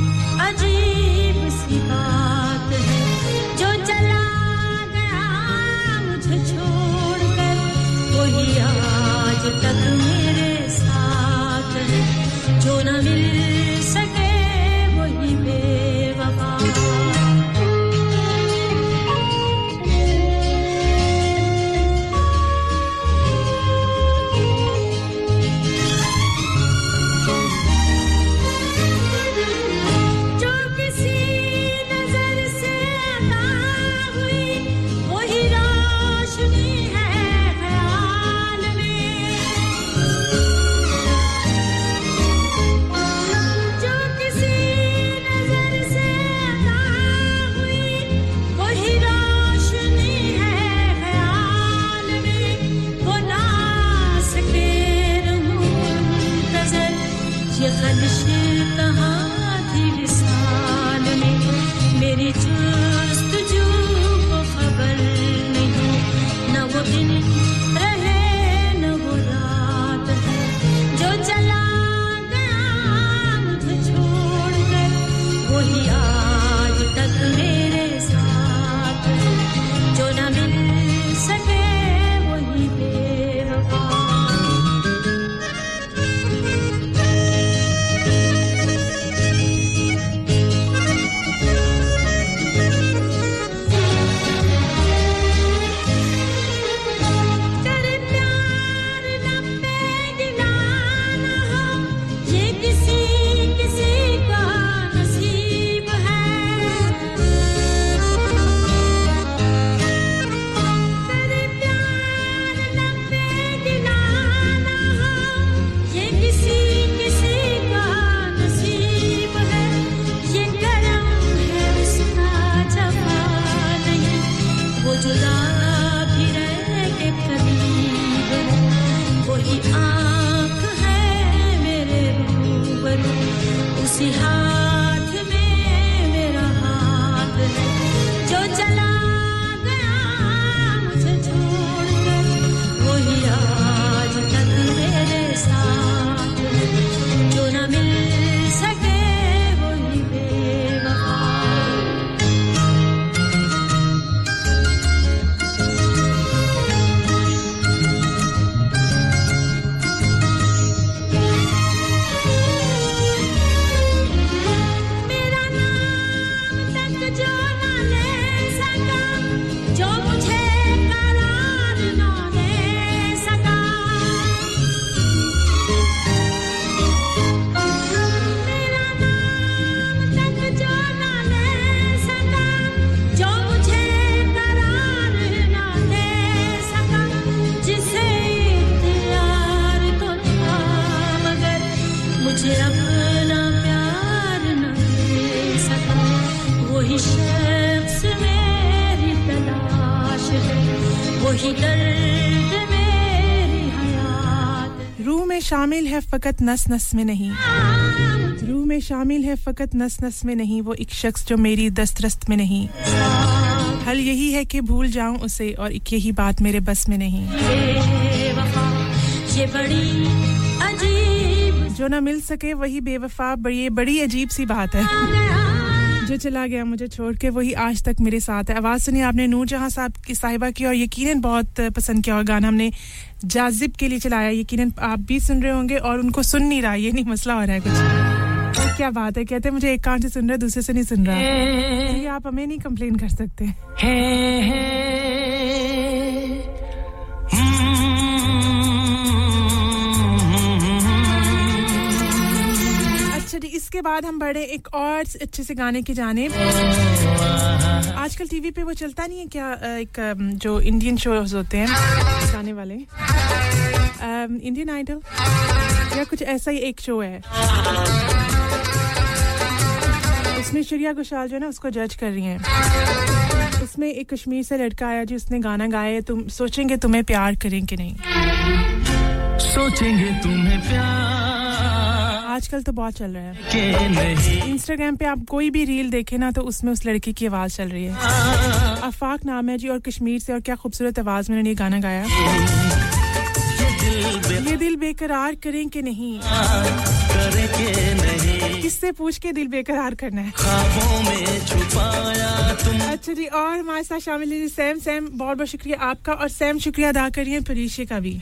रूह में शामिल है फकत नस नस में नहीं। रूह में शामिल है फकत नस नस में नहीं वो एक शख्स जो मेरी दस्तरस्त में नहीं। हल यही है कि भूल जाऊँ उसे और एक यही बात मेरे बस में नहीं। ये बड़ी अजीब जो ना मिल सके वही बेवफा बड़ी ये बड़ी अजीब सी बात है। जो चला गया मुझे छोड़ के वही आज तक मेरे साथ है। आवाज़ सुनी आपने नूर जहाँ साहब की साहिबा की और यकीन बहुत पसंद किया और गाना हमने जाजिब के लिए चलाया। यकीन आप भी सुन रहे होंगे और उनको सुन नहीं रहा ये नहीं मसला हो रहा है कुछ। क्या बात है कहते हैं मुझे एक कान से सुन रहा है दूसरे से नहीं सुन रहा। है। आप हमें नहीं कंप्लेन कर सकते। इसके बाद हम बढ़े एक और अच्छे से गाने की जाने आजकल टीवी पे वो चलता नहीं है क्या एक जो इंडियन शोज़ होते हैं गाने वाले? इंडियन आइडल या कुछ ऐसा ही एक शो है। उसमें श्रिया घोषाल जो है ना, उसको जज कर रही हैं। उसमें एक कश्मीर से लड़का आया जी, उसने गाना गाया तुम सोचेंगे तुम्हें प्यार करें कि नहीं? सोचेंगे तुम्हें प्यार। आजकल तो बहुत चल रहा है। इंस्टाग्राम पे आप कोई भी रील देखे ना तो उसमें उस लड़की की आवाज़ चल रही है। अफाक नाम है जी और कश्मीर से और क्या खूबसूरत आवाज़ में उन्होंने ये गाना गाया। ये दिल बेकरार करें कि नहीं? करे के नहीं किससे पूछ के दिल बेकरार करना है? ख्वाबों में छुपाया तुम। अच्छा जी और हमारे साथ शामिल है सैम। सैम बहुत बहुत शुक्रिया आपका और सैम शुक्रिया अदा करिए परीशे का भी।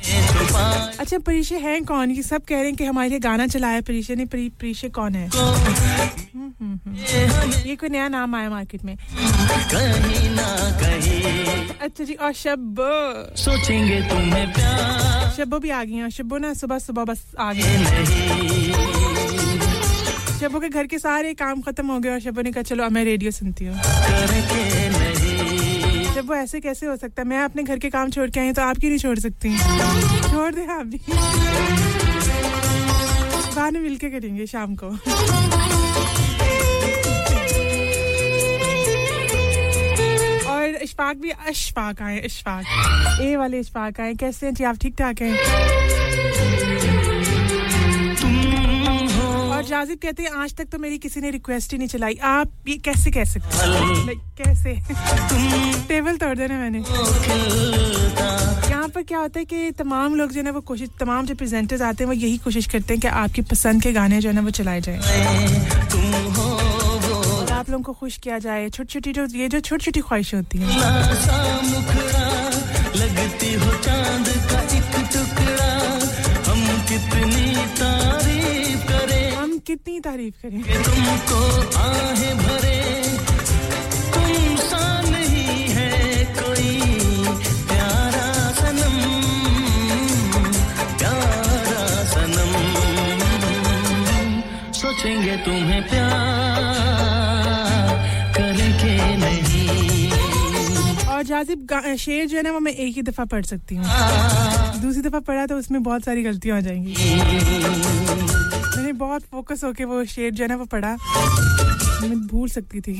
अच्छा परीशे हैं कौन? ये सब कह रहे हैं कि हमारे लिए गाना चलाया परीशे ने। परी, परीशे कौन है? हम्म, हम्म, हम्म। ये कोई नया नाम आया मार्केट में। कहीं ना कहीं। अच्छा जी और शब सोचेंगे तुम्हें प्यार। शब्बो भी आ गई हैं शब्बो ना सुबह सुबह बस आ गई। शब्बो के घर के सारे काम खत्म हो गए और शबो ने कहा, चलो मैं रेडियो सुनती हूँ. वो ऐसे कैसे हो सकता है? मैं अपने घर के काम छोड़ के आई तो आप क्यों नहीं छोड़ सकती? छोड़ दे आप भी। बाद में मिलके करेंगे शाम को। और इशफाक भी अशफाक आए, इशफाक। ए वाले इशफाक आए। कैसे हैं जी? आप ठीक ठाक हैं? और जाजिब कहते हैं, आज तक तो मेरी किसी ने रिक्वेस्ट ही नहीं चलाई। आप ये कैसे कह सकते कैसे? टेबल तोड़ देना मैंने। यहाँ पर क्या होता है कि तमाम लोग जो है ना, वो कोशिश, तमाम जो प्रेजेंटर्स आते हैं, वो यही कोशिश करते हैं कि आपकी पसंद के गाने जो है ना, वो चलाए जाए। आप लोगों को खुश किया जाए। छोटी छोटी जो, ये जो छोटी छोटी ख्वाहिशें होती हैं। कितनी तारीफ़ करें। तुमको आहे भरे तुम सा नहीं है कोई प्यारा सनम प्यारा सनम। सोचेंगे तुम्हें प्यार करे के नहीं। और जाजिब गा- शेर जो है ना वो मैं एक ही दफ़ा पढ़ सकती हूँ। दूसरी दफ़ा पढ़ा तो उसमें बहुत सारी गलतियाँ हो जाएँगी। मैंने बहुत फोकस होके वो शेर जो है ना वो पढ़ा। मैं भूल सकती थी।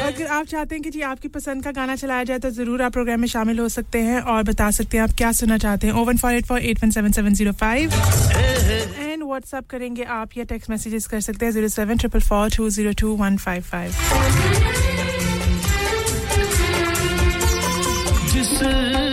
अगर आप चाहते हैं कि जी आपकी पसंद का गाना चलाया जाए तो ज़रूर आप प्रोग्राम में शामिल हो सकते हैं और बता सकते हैं आप क्या सुनना चाहते हैं। O one four eight four eight one seven seven zero five and WhatsApp करेंगे आप या टेक्स्ट मैसेजेस कर सकते हैं zero seven triple four two zero two one five five plus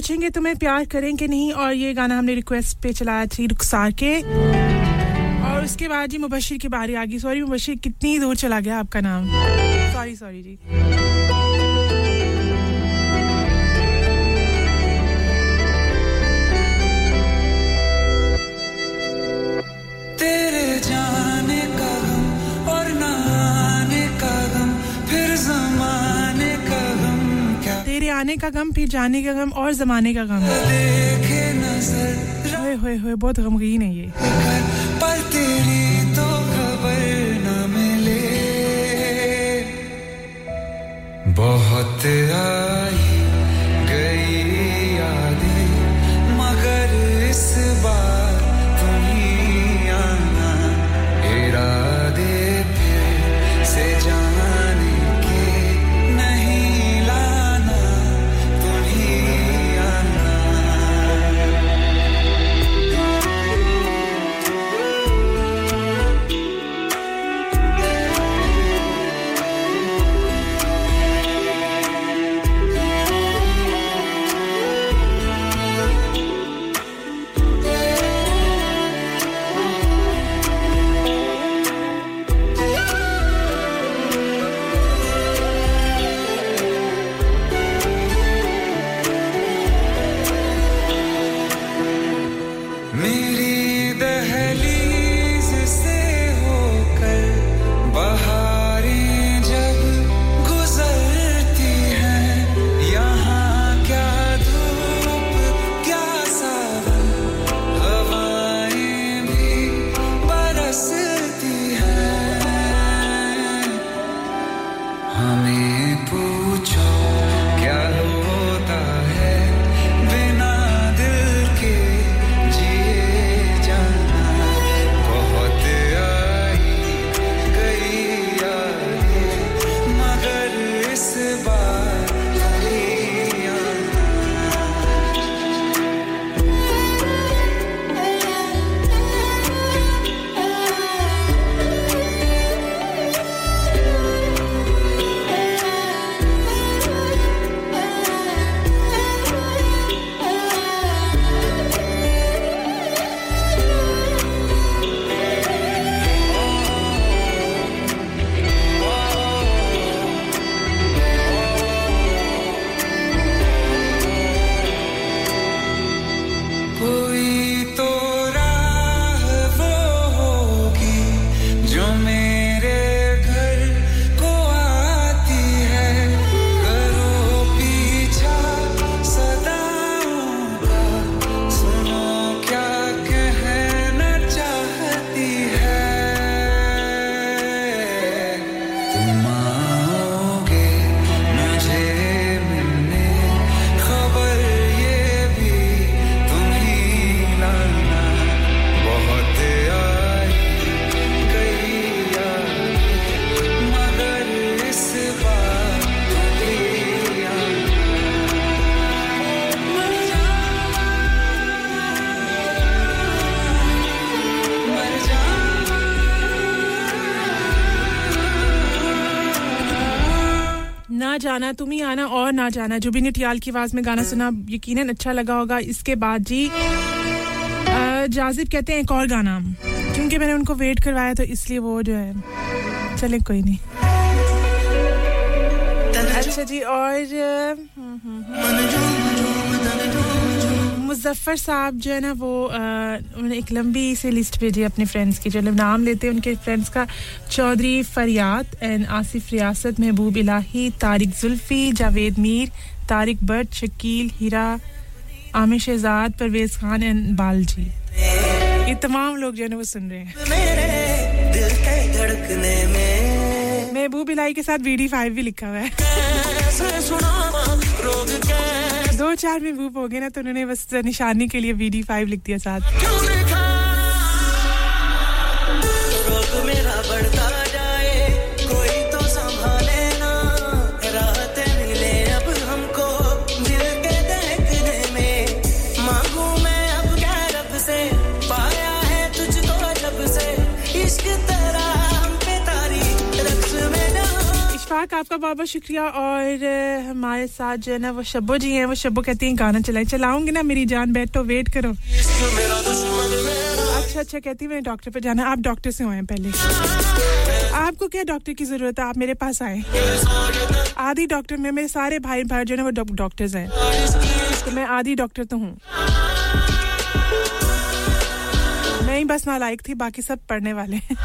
सोचेंगे, तुम्हें प्यार करेंगे नहीं, और ये गाना हमने रिक्वेस्ट पे चलाया थी रुखसार के। और उसके बाद जी मुबशिर की बारी आ गई। सॉरी मुबशिर, कितनी दूर चला गया आपका नाम? सॉरी सॉरी जी। आने का गम, फिर जाने का गम और जमाने का गम। होए होए होए, बहुत गमगीन है ये। पर तेरी तो खबर न मिले बहुत आई जाना जुबिन नटियाल की आवाज़ में गाना सुना, यकीनन अच्छा लगा होगा। इसके बाद जी जाजिब कहते हैं एक और गाना। क्योंकि मैंने उनको वेट करवाया तो इसलिए वो जो है, चले, कोई नहीं। अच्छा जी, और। मुजफ्फर साहब जो है ना, वो उन्होंने एक लंबी सी लिस्ट भेजी अपने फ्रेंड्स की, जो नाम लेते हैं उनके फ्रेंड्स का। Chaudhary फरियात and Asif Riyasat Mehboob Ilahi, Tariq Zulfi, Javed Mir, Tariq Bhatt, Shakeel, Heera, Aamir Shahzad, Parvez Khan and Balji. ये तमाम लोग जो है वो सुन रहे हैं। महबूब इलाही के साथ वीडी फाइव भी लिखा हुआ है। दो चार महबूब हो गए ना तो उन्होंने बस निशानी के लिए वीडी फाइव लिख दिया साथ। आपका बहुत बहुत शुक्रिया और हमारे साथ जो है ना वो शब्बो जी हैं, वो शब्बो कहती हैं, गाना चलाएँ। चलाऊँगी ना मेरी जान, बैठो वेट करो। अच्छा अच्छा कहती मैं डॉक्टर पे जाना। आप डॉक्टर से होए पहले। आपको क्या डॉक्टर की ज़रूरत है? आप मेरे पास आए। आधी डॉक्टर में, मेरे सारे भाई भाई जो है वो डॉक- डॉक्टर्स हैं। तो मैं आधी डॉक्टर तो हूँ। मैं ही बस नालायक थी, बाकी सब पढ़ने वाले हैं।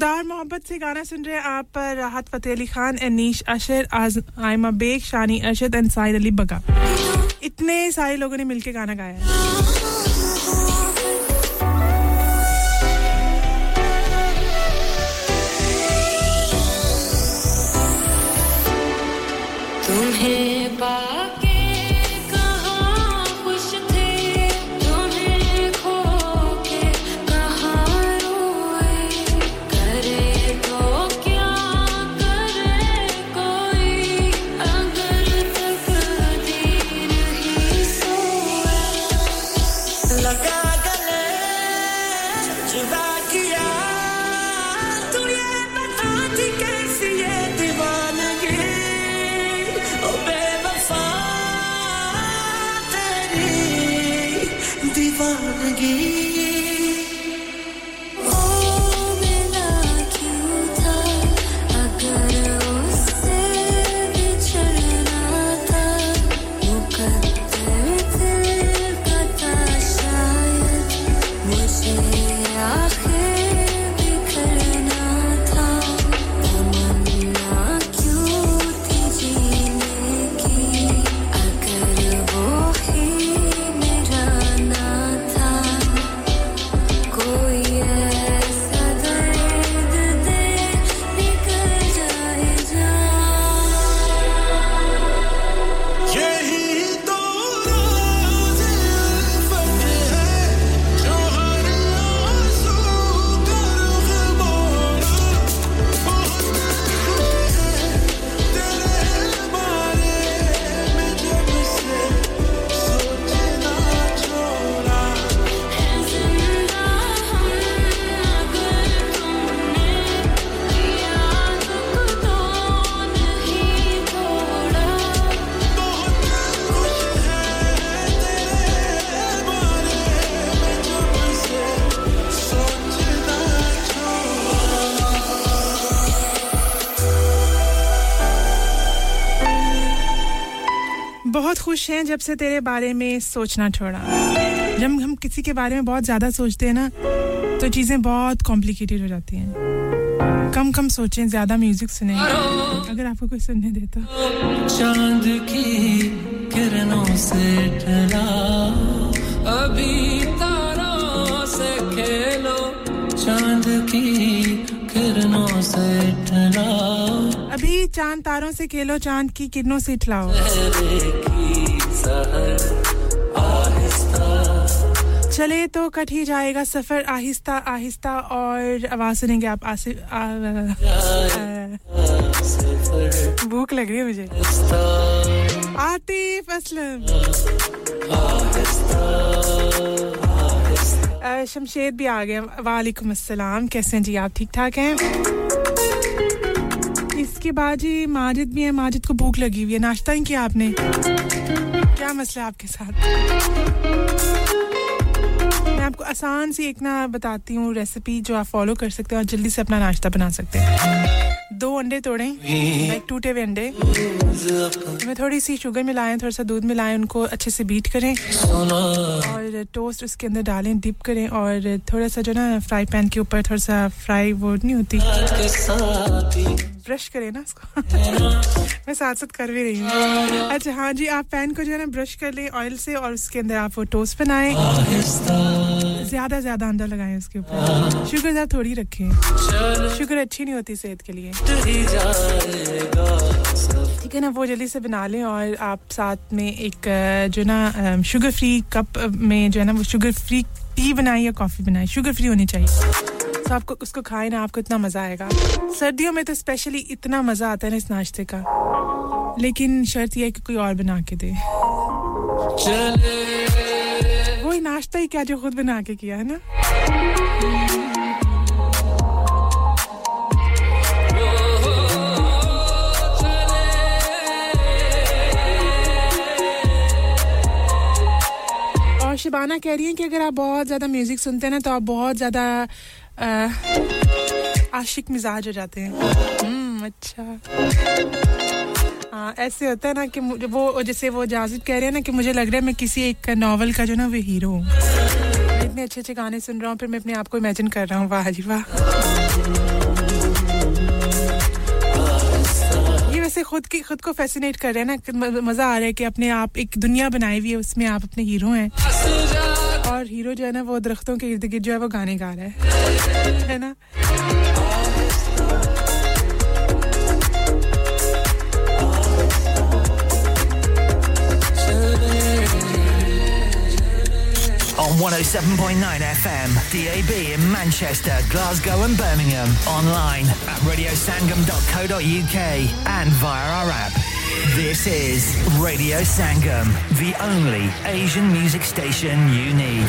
खुदा और मोहब्बत से गाना सुन रहे हैं आप राहत फतेह अली खान अनीश अशर, आज आयमा बेग, शानी अरशद एंड साहिर अली बगा। इतने सारे लोगों ने मिलके गाना गाया है। तुम्हें जब से तेरे बारे में सोचना छोड़ा जब हम किसी के बारे में बहुत ज़्यादा सोचते हैं ना तो चीज़ें बहुत कॉम्प्लिकेटेड हो जाती हैं। कम कम सोचें ज़्यादा म्यूज़िक सुने। अगर आपको कोई सुनने दे तो। चाँद की किरणों से ढला। अभी तारों से खेलो। चाँद की किरणों से ढला। अभी चाँद तारों से खेलो चाँद की किरणों से इठलाओ चले तो कट ही जाएगा सफ़र। आहिस्ता आहिस्ता और आवाज़ सुनेंगे आप। आसिफ भूख लग रही है मुझे। आतिफ असलम। शमशेद भी आ गए। वालेकुम अस्सलाम। कैसे हैं जी? आप ठीक ठाक हैं? इसके बाद जी माजिद भी है। माजिद को भूख लगी हुई है। नाश्ता ही किया आपने? क्या मसला आपके साथ? मैं आपको आसान सी एक ना बताती हूँ रेसिपी जो आप फॉलो कर सकते हैं और जल्दी से अपना नाश्ता बना सकते हैं। दो अंडे तोड़ें लाइक टूटे हुए अंडे। उसमें थोड़ी सी शुगर मिलाएँ, थोड़ा सा दूध मिलाएँ, उनको अच्छे से बीट करें। और टोस्ट उसके अंदर डालें डिप करें और थोड़ा सा जो ना फ्राई पैन के ऊपर थोड़ा सा फ्राई वो नहीं होती। ब्रश करें ना उसको। <laughs> मैं साथ साथ कर भी रही हूँ। अच्छा हाँ जी आप पैन को जो है ना ब्रश कर लें ऑयल से और उसके अंदर आप वो टोस्ट बनाएँ। ज़्यादा ज़्यादा अंडा लगाएँ उसके ऊपर। शुगर ज़्यादा थोड़ी रखें। शुगर अच्छी नहीं होती सेहत के लिए। ठीक है ना वो जल्दी से बना लें और आप साथ में एक जो ना शुगर फ्री कप में जो है ना वो शुगर फ्री टी बनाएँ या कॉफ़ी बनाएँ। शुगर फ्री होनी चाहिए। तो आपको उसको खाए ना आपको इतना मज़ा आएगा। सर्दियों में तो स्पेशली इतना मज़ा आता है ना इस नाश्ते का। लेकिन शर्त यह है कि कोई और बना के दे। वही नाश्ता ही क्या जो खुद बना के किया है ना? और शिबाना कह रही है कि अगर आप बहुत ज़्यादा म्यूज़िक सुनते हैं ना तो आप बहुत ज़्यादा आशिक मिजाज हो जाते हैं। हम्म अच्छा। हाँ ऐसे होता है ना कि वो जैसे वो जाजिब कह रहे हैं ना कि मुझे लग रहा है मैं किसी एक नॉवल का जो ना वो हीरो हूँ। इतने अच्छे अच्छे गाने सुन रहा हूँ, फिर मैं अपने आप को इमेजिन कर रहा हूँ। वाह जी वाह। ये वैसे खुद की, खुद को फैसिनेट कर रहे हैं ना मज़ा आ रहा है कि अपने आप एक दुनिया बनाई हुई है, उसमें आप अपने हीरो हैं। और हीरो जो है ना वो दरख्तों के इर्द गिर्द जो है वो गाने गा रहा है है ना On 107.9 FM, DAB in Manchester, Glasgow and Birmingham. Online at radiosangam.co.uk and via our app. This is Radio Sangam, the only Asian music station you need.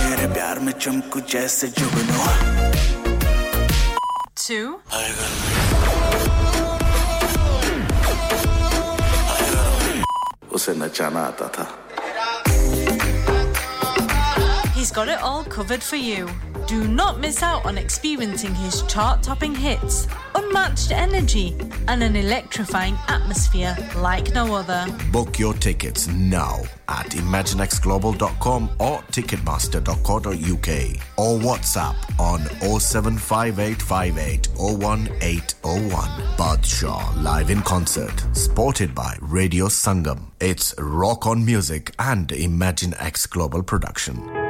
तेरे प्यार में चमकू जैसे जुगनू टू उसे नचाना आता था He's got it all covered for you. Do not miss out on experiencing his chart topping hits, unmatched energy, and an electrifying atmosphere like no other. Book your tickets now at imaginexglobal.com or ticketmaster.co.uk or WhatsApp on 07585801801. Badshaw live in concert, supported by Radio Sangam. It's Rock on Music and Imagine X Global production.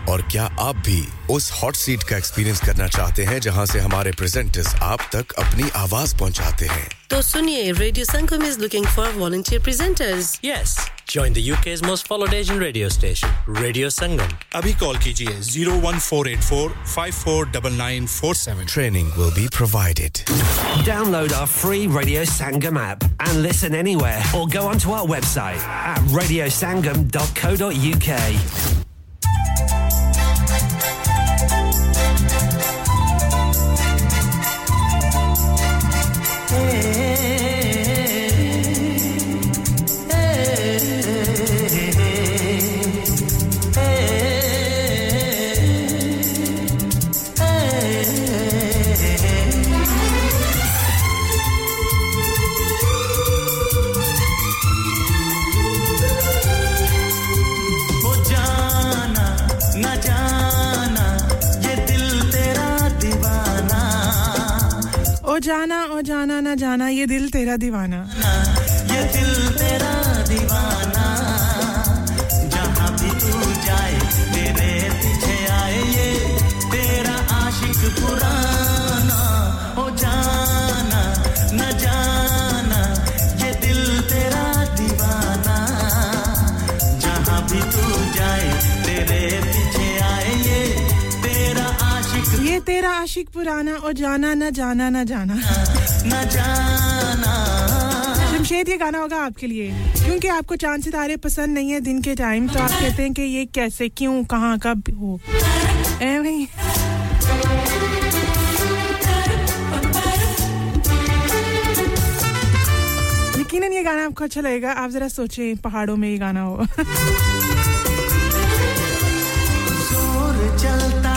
और क्या आप भी उस hot seat का experience करना चाहते हैं जहाँ से हमारे प्रेजेंटर्स आप तक अपनी आवाज़ पहुंचाते हैं तो सुनिए radio Sangam is looking for volunteer presenters Yes. Join the UK's most followed Asian radio station, Radio Sangam. अभी कॉल कीजिए 01484549947 Training will be provided. Download our free Radio Sangam app and listen anywhere or go onto our website at radiosangam.co.uk. ओ जाना ओ जाना, ना जाना, ये दिल तेरा दीवाना। ये दिल तेरा दीवाना, जहाँ भी तू जाए तेरे पीछे आए, ये तेरा आशिक पुराना। तेरा आशिक पुराना और जाना न जाना न जाना। न जाना। जमशेद ये गाना होगा आपके लिए। क्योंकि आपको चाँद सितारे पसंद नहीं है दिन के टाइम तो आप कहते हैं कि ये कैसे क्यों कहाँ कब हो? ए भाई। यकीनन ये गाना आपको अच्छा लगेगा। आप जरा सोचें पहाड़ों में ये गाना हो। ज़ोर चलता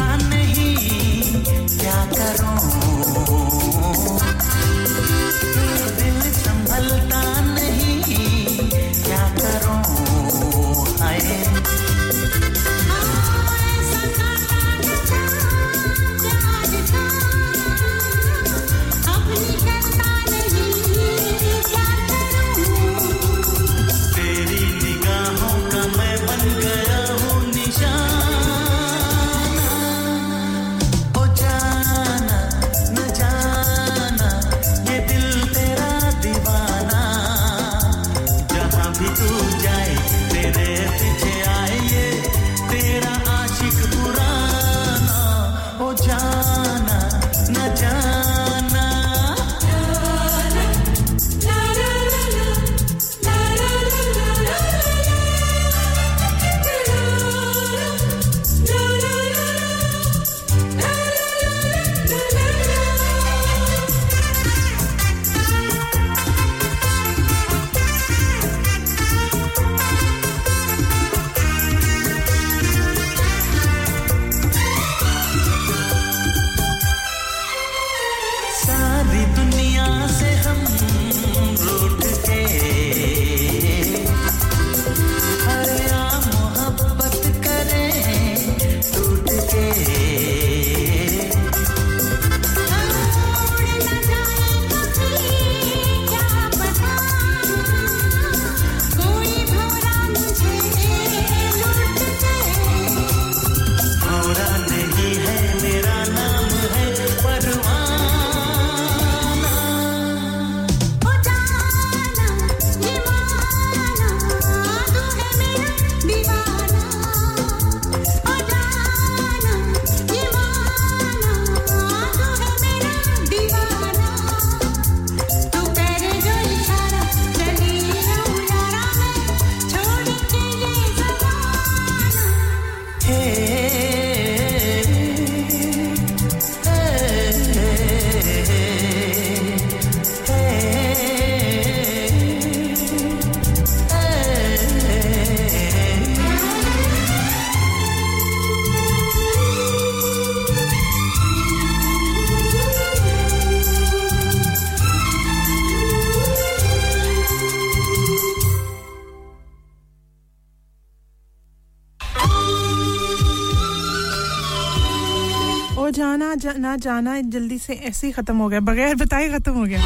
ना जाना जल्दी से ऐसे ही खत्म हो गया, बगैर बताए खत्म हो गया।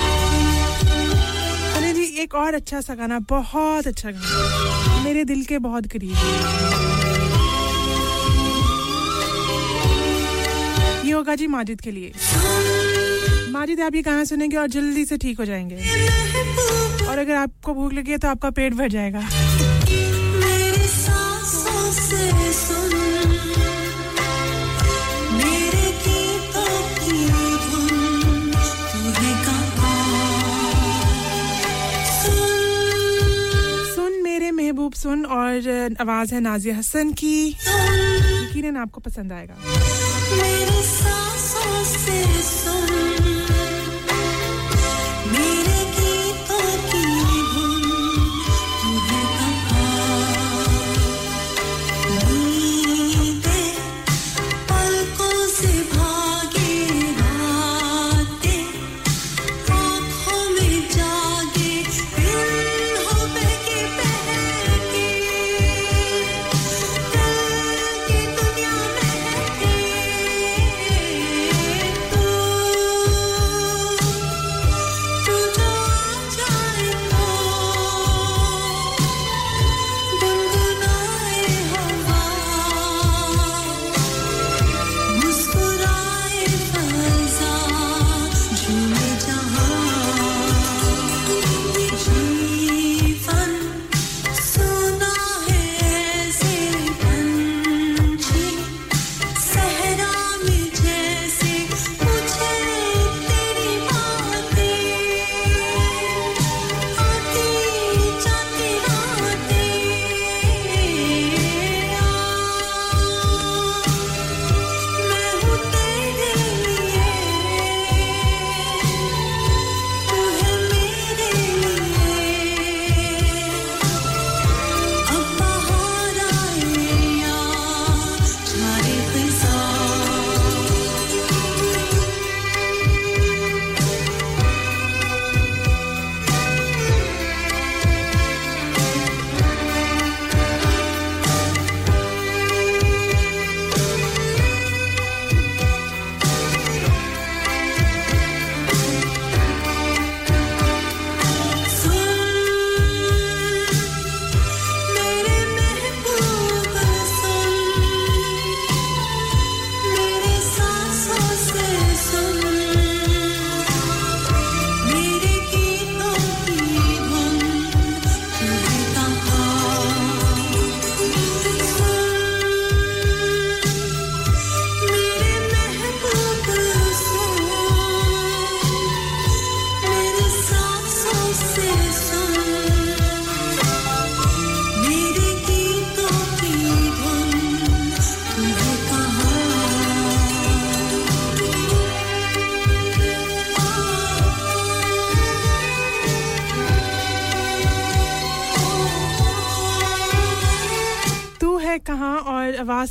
चलिए जी, एक और अच्छा सा गाना, बहुत अच्छा गाना। मेरे दिल के बहुत करीब। ये होगा जी माजिद के लिए। माजिद, आप ये गाना सुनेंगे और जल्दी से ठीक हो जाएँगे। और अगर आपको भूख लगी है तो आपका पेट भर जाएगा। सुन और आवाज़ है नाजिया हसन की। यकीन आपको पसंद आएगा। मेरी सांसों से सुन।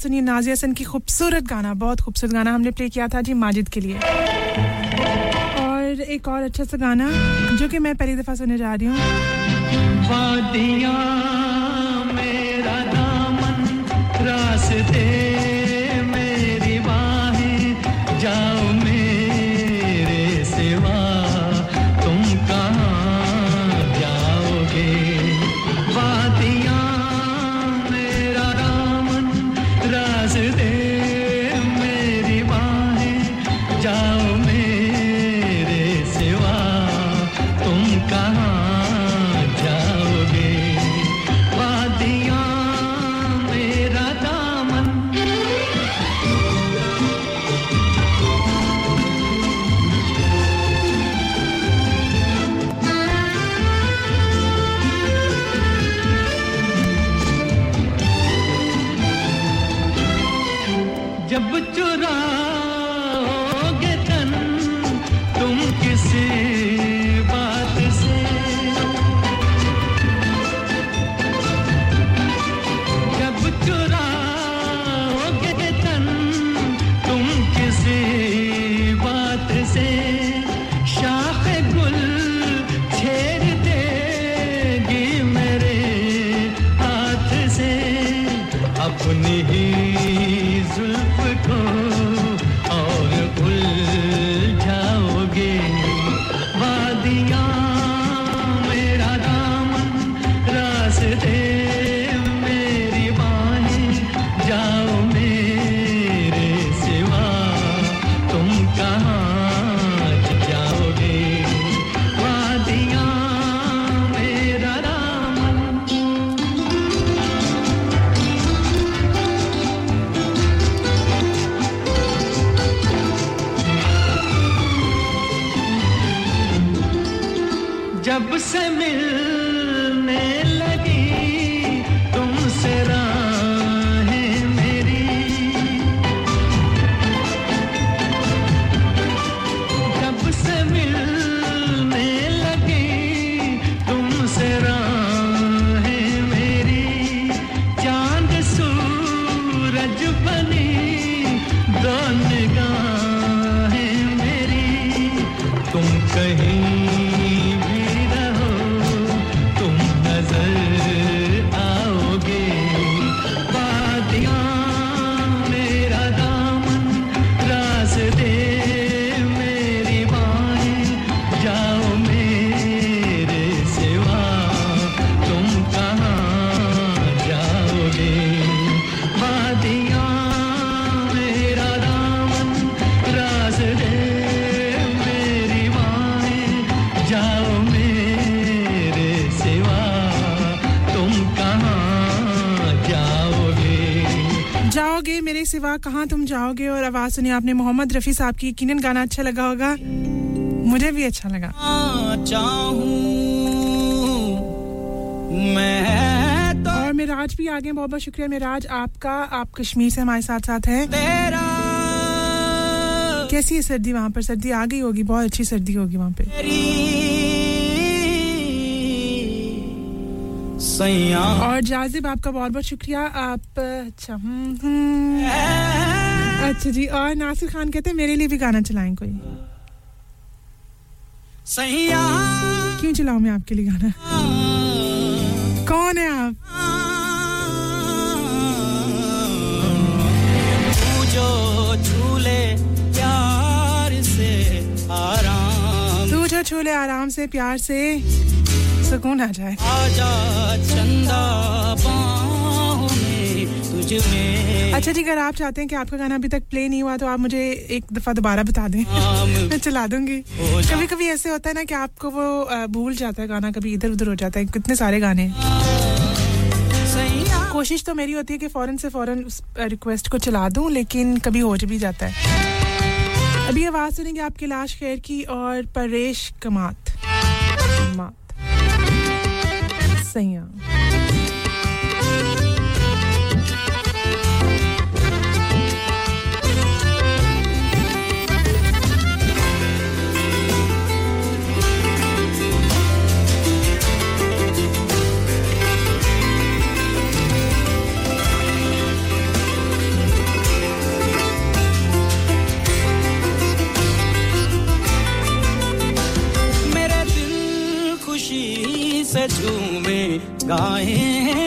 सुनिए नाजिया हसन की खूबसूरत गाना, बहुत खूबसूरत गाना हमने प्ले किया था जी माजिद के लिए। और एक और अच्छा सा गाना, जो कि मैं पहली दफ़ा सुनने जा रही हूँ। मेरा दामन, रास्ते सिवा कहाँ तुम जाओगे? और आवाज़ सुनी आपने मोहम्मद रफ़ी साहब की। यकीनन गाना अच्छा लगा होगा? मुझे भी अच्छा लगा। और मिराज भी आ गए बहुत बहुत शुक्रिया मिराज। आपका, आप कश्मीर से हमारे साथ साथ हैं। कैसी है सर्दी वहाँ पर? सर्दी आ गई होगी, बहुत अच्छी सर्दी होगी वहाँ पे। सैया। और जाजिब आपका बहुत बहुत शुक्रिया। आप अच्छा हम्म। अच्छा जी और नासिर खान कहते हैं मेरे लिए भी गाना चलाएँ कोई? सैया। क्यों चलाऊं मैं आपके लिए गाना? कौन है आप? जो झूले प्यार से आराम। तू जो छूले आराम से प्यार से। सुकून आ जाए। अच्छा जी अगर आप चाहते हैं कि आपका गाना अभी तक प्ले नहीं हुआ तो आप मुझे एक दफ़ा दोबारा बता दें। <laughs> मैं चला दूँगी। कभी कभी ऐसे होता है ना कि आपको वो भूल जाता है गाना कभी इधर उधर हो जाता है। कितने सारे गाने हैं। कोशिश तो मेरी होती है कि फ़ौरन से फ़ौरन उस रिक्वेस्ट को चला दूँ लेकिन कभी हो भी जाता है। अभी आवाज़ सुनेंगे आपकी लाश खैर की और परेश कमात। कमात। सैया मेरे दिल खुशी से झूमे गाए। रातें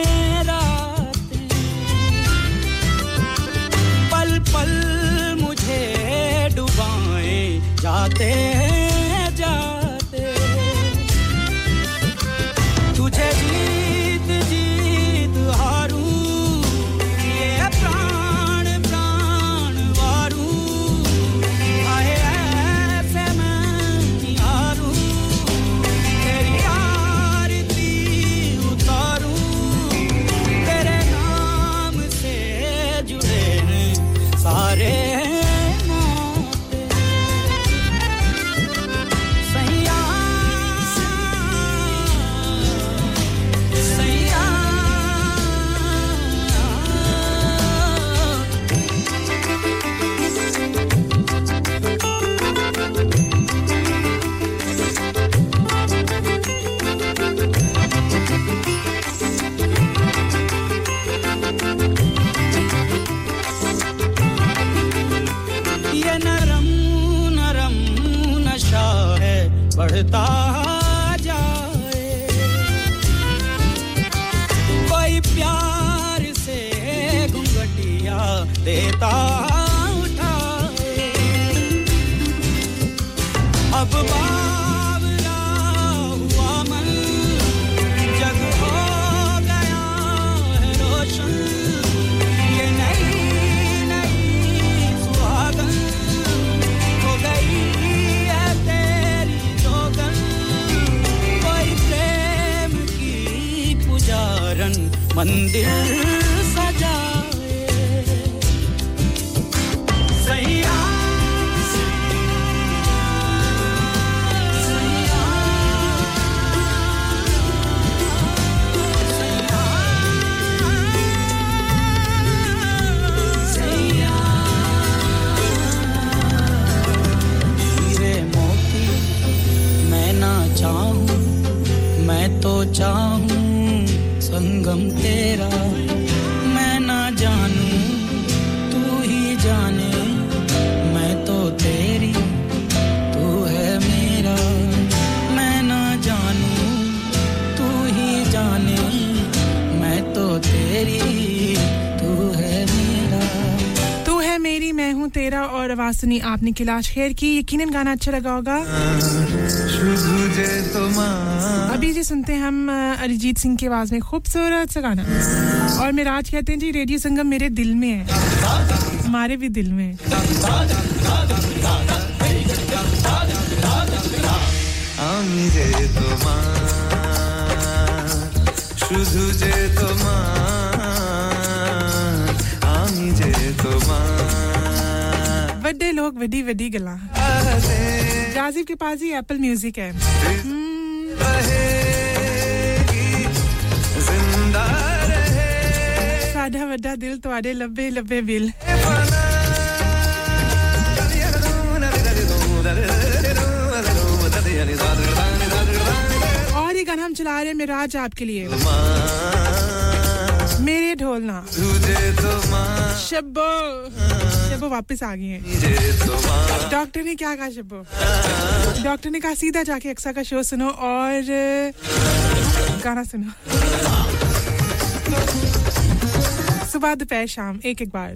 मंदिर सुनी आपने कैलाश खेर की यकीनन गाना अच्छा लगा होगा अभी जी सुनते हैं हम अ, अरिजीत सिंह की आवाज में खूबसूरत सा गाना और मिराज कहते हैं जी रेडियो संगम मेरे दिल में है हमारे भी दिल में है। আমি যে তোমার শুধু যে তোমার আমি যে তোমার बर्थडे लोग वडी वडी गला जाजिब के पास ही एप्पल म्यूज़िक है। साढ़ा वड्डा दिल, तुआडे लब्बे लब्बे बिल। और ये गाना हम चला रहे हैं मिराज आपके लिए। मेरे ढोलना। शब्बो। शब्बो वापस आ गई हैं। डॉक्टर ने क्या कहा शब्बो? डॉक्टर ने कहा, सीधा जाके अक्सा का शो सुनो और, गाना सुनो। सुबह दोपहर शाम, एक एक बार।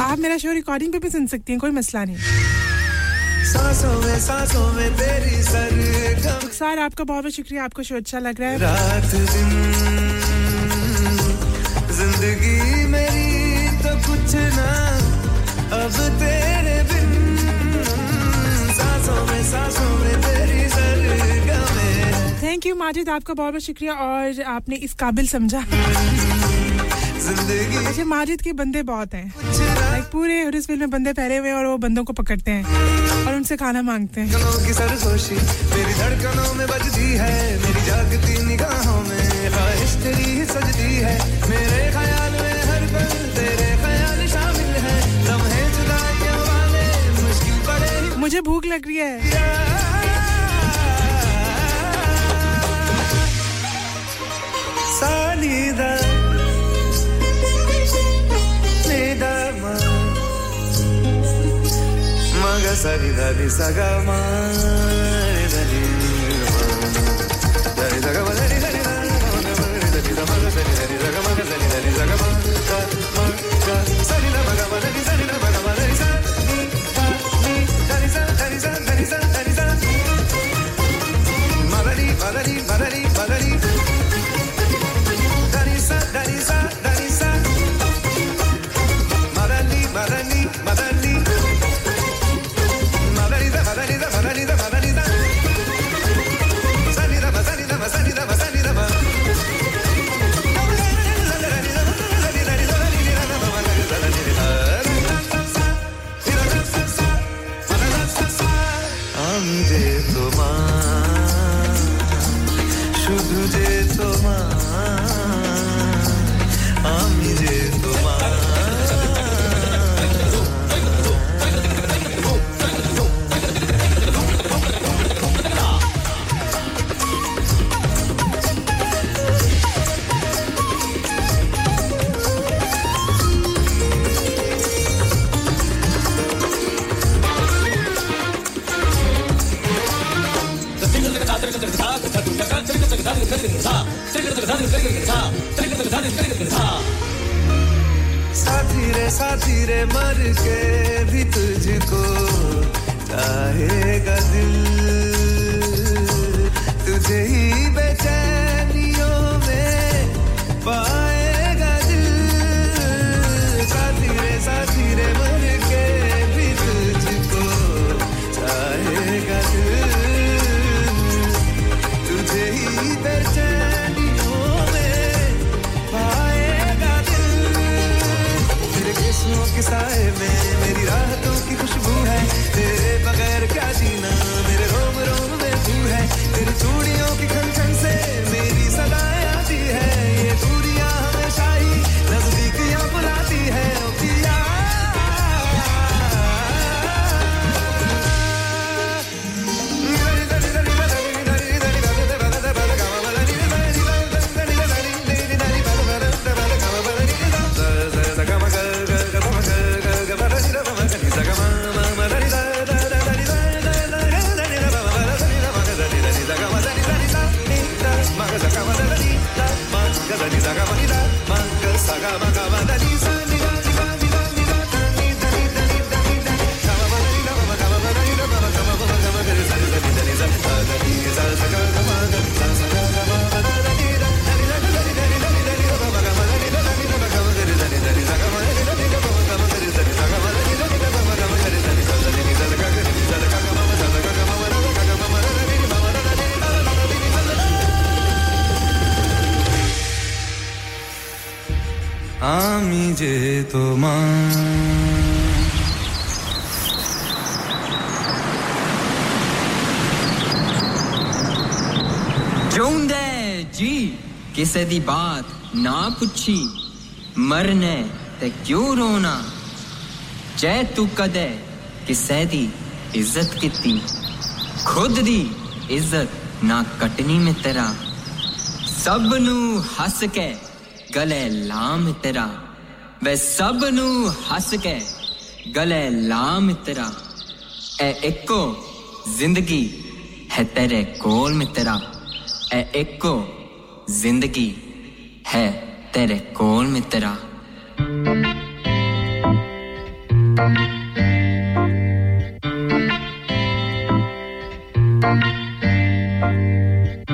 आप मेरा शो रिकॉर्डिंग पे भी सुन सकती हैं, कोई मसला नहीं। सांसों में सांसों में रुखसार आपका बहुत बहुत शुक्रिया, आपको शो अच्छा लग रहा है। रात ज़िंदगी मेरी अब तेरे बिन सांसों में सांसों में तेरी थैंक यू माजिद आपका बहुत बहुत शुक्रिया और आपने इस काबिल समझा। मुझे माजिद के बंदे बहुत हैं। Like, पूरे हडर्सफील्ड में बंदे पहरे हुए और वो बंदों को पकड़ते हैं और उनसे खाना मांगते हैं। मेरी धड़कनों में बजती मेरी जान निगाहों में। ख्वाहिश तेरी सजती है मेरे ख्याल मुझे भूख लग रही है। सरिदा मग सरिदा Marani, Marani, Marani. रे साथी रे मर के भी तुझको चाहेगा दिल। तुझे ही बेचैनियों में पाएगा केसों के साए में मेरी राहतों की ਕਿਸੇ ਦੀ ਬਾਤ ਨਾ ਪੁੱਛੀ ਮਰਨੇ ਤੇ ਕਿਉਂ ਰੋਣਾ ਜੈ ਤੂੰ ਕਦੇ ਕਿਸੇ ਦੀ ਇੱਜ਼ਤ ਕੀਤੀ ਖੁਦ ਦੀ ਇੱਜ਼ਤ ਨਾ ਕਟਣੀ ਮਿੱਤਰਾ ਸਭ ਨੂੰ ਹੱਸ ਕੇ ਗਲੇ ਲਾ ਮਿੱਤਰਾ ਵੇ ਸਭ ਨੂੰ ਹੱਸ ਕੇ ਗਲੇ ਲਾ ਮਿੱਤਰਾ ਇਹ ਇੱਕੋ ਜ਼ਿੰਦਗੀ ਹੈ ਤੇਰੇ ਕੋਲ ਮਿੱਤਰਾ ਇਹ ਇੱਕੋ जिंदगी है तेरे कोल मित्रा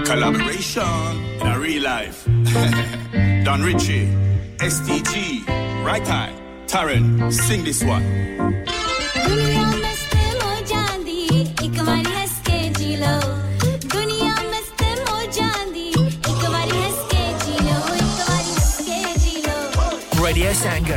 Collaboration in a real life. <laughs> Don Richie, SDG, Right Eye, Taryn, sing this one.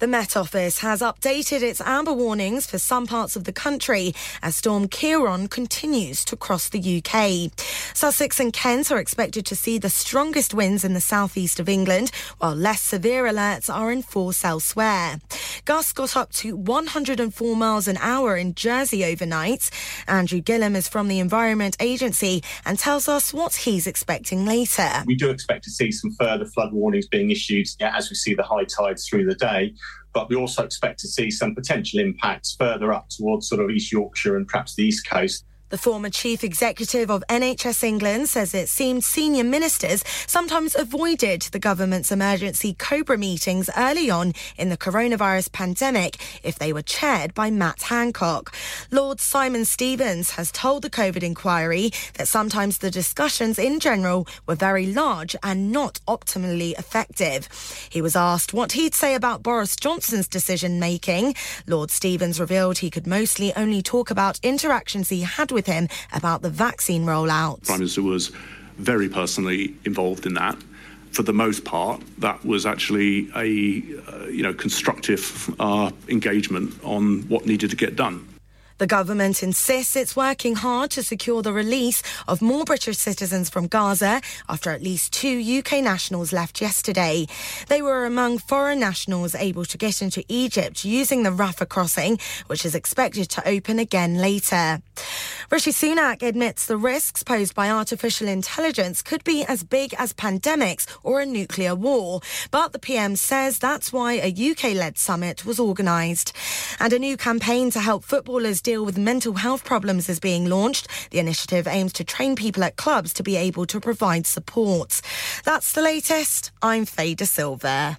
The Met Office has updated its amber warnings for some parts of the country as Storm Ciarán continues to cross the UK. Sussex and Kent are expected to see the strongest winds in the southeast of England, while less severe alerts are in force elsewhere. Gusts got up to 104 miles an hour in Jersey overnight. Andrew Gillam is from the Environment Agency and tells us what he's expecting later. We do expect to see some further flood warnings being issued as we see the high tides through the day but we also expect to see some potential impacts further up towards sort of East Yorkshire and perhaps the East Coast. The former chief executive of NHS England says it seemed senior ministers sometimes avoided the government's emergency COBRA meetings early on in the coronavirus pandemic if they were chaired by Matt Hancock. Lord Simon Stevens has told the COVID inquiry that sometimes the discussions in general were very large and not optimally effective. He was asked what he'd say about Boris Johnson's decision making. Lord Stevens revealed he could mostly only talk about interactions he had with him about the vaccine rollout. Prime Minister was very personally involved in that. For the most part, that was actually a uh, you know constructive uh, engagement on what needed to get done. The government insists it's working hard to secure the release of more British citizens from Gaza after at least two UK nationals left yesterday. They were among foreign nationals able to get into Egypt using the Rafah crossing, which is expected to open again later. Rishi Sunak admits the risks posed by artificial intelligence could be as big as pandemics or a nuclear war, but the PM says that's why a UK-led summit was organised. And a new campaign to help footballers deal with mental health problems is being launched. The initiative aims to train people at clubs to be able to provide support. That's the latest. I'm Faye De Silva.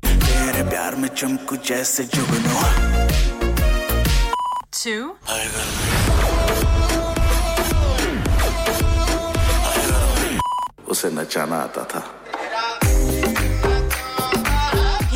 तेरे प्यार में चमकू जैसे जुगनू two उसे नचाना आता था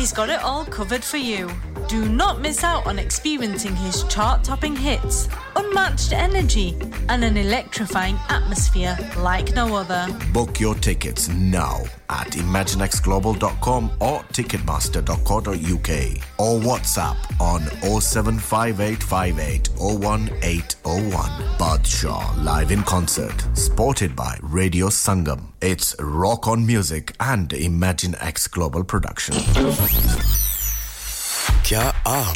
He's got it all covered for you. Do not miss out on experiencing his chart topping hits, unmatched energy, and an electrifying atmosphere like no other. Book your tickets now at imaginexglobal.com or ticketmaster.co.uk or WhatsApp on 07585801801. Badshaw live in concert, supported by Radio Sangam. It's Rock on Music and Imagine X Global production. क्या आप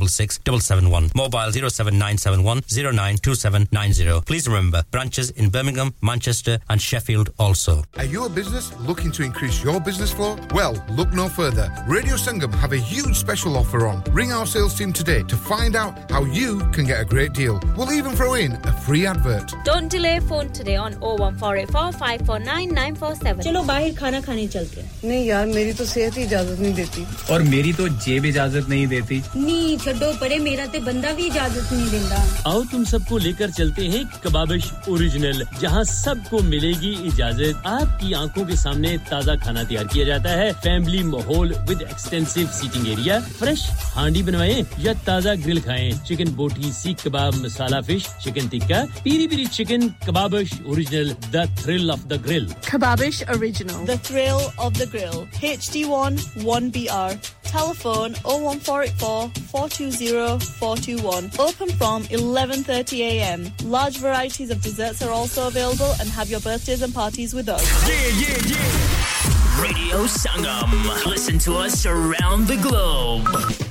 466 771 mobile 07971 092790 please remember branches in Birmingham Manchester and Sheffield also Are you a business looking to increase your business flow? Well, look no further. Radio Sangam have a huge special offer on. Ring our sales team today to find out how you can get a great deal. We'll even throw in a free advert. Don't delay phone today on 01484 549 947. चलो बाहर खाना खाने चलते हैं नहीं यार मेरी तो सेहत ही इजाजत नहीं देती और मेरी तो जेब इजाजत नहीं देती नहीं छड्डो परे मेरा ते बंदा भी इजाज़त नहीं देता आओ तुम सबको लेकर चलते हैं कबाबिश ओरिजिनल जहाँ सबको मिलेगी इजाज़त आपकी आँखों के सामने ताज़ा खाना तैयार किया जाता है फैमिली माहौल with extensive seating area fresh handi बनवाए या ताज़ा ग्रिल खाएँ chicken boti seekh kebab masala fish chicken tikka piri piri chicken Kebabish original the thrill of the grill Kebabish Original. The thrill of the grill. HD1 1BR. Telephone 01484 420 421. Open from 11.30am. Large varieties of desserts are also available and have your birthdays and parties with us. Yeah, yeah, yeah. Radio Sangam. Listen to us around the globe.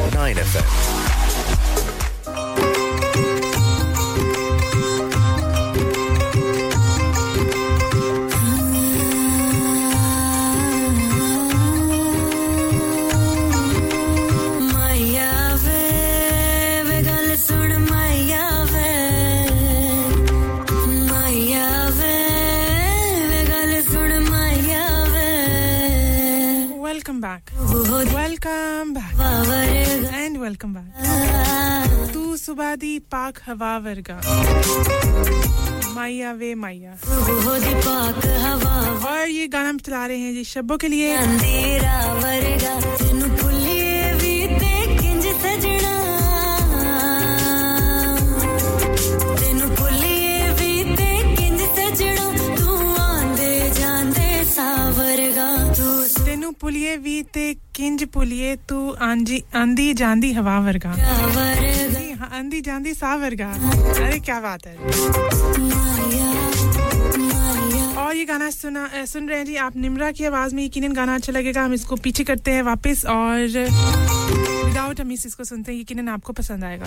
9FM. Welcome back welcome back and welcome back to सुबह दी पाक हवा वर्गा। माइया वे माइया। और ये गाना हम चला रहे हैं जी शब्बों के लिए। सावर ਵਰਗਾ ਤੈਨੂੰ ਭੁੱਲੀਏ ਵੀ ਤੇ ਕਿੰਜ ਸਜਣਾ ਤੈਨੂੰ ਭੁੱਲੀਏ ਵੀ ਤੇ ਕਿੰਜ ਸਜਣਾ ਤੂੰ ਆਂਦੇ ਜਾਂਦੇ ਸਾਵਰਗਾ ਤੂੰ तेनू पुलिए भी ते किंज पुलिए तू आंजी आंधी जांदी हवा वर्गा जी, हाँ, आंधी जांदी सा वर्गा अरे क्या बात है और ये गाना सुना अ, सुन रहे हैं जी आप निमरा की आवाज में यकीनन गाना अच्छा लगेगा हम इसको पीछे करते हैं वापस और विदाउट हम इसको सुनते हैं यकीनन आपको पसंद आएगा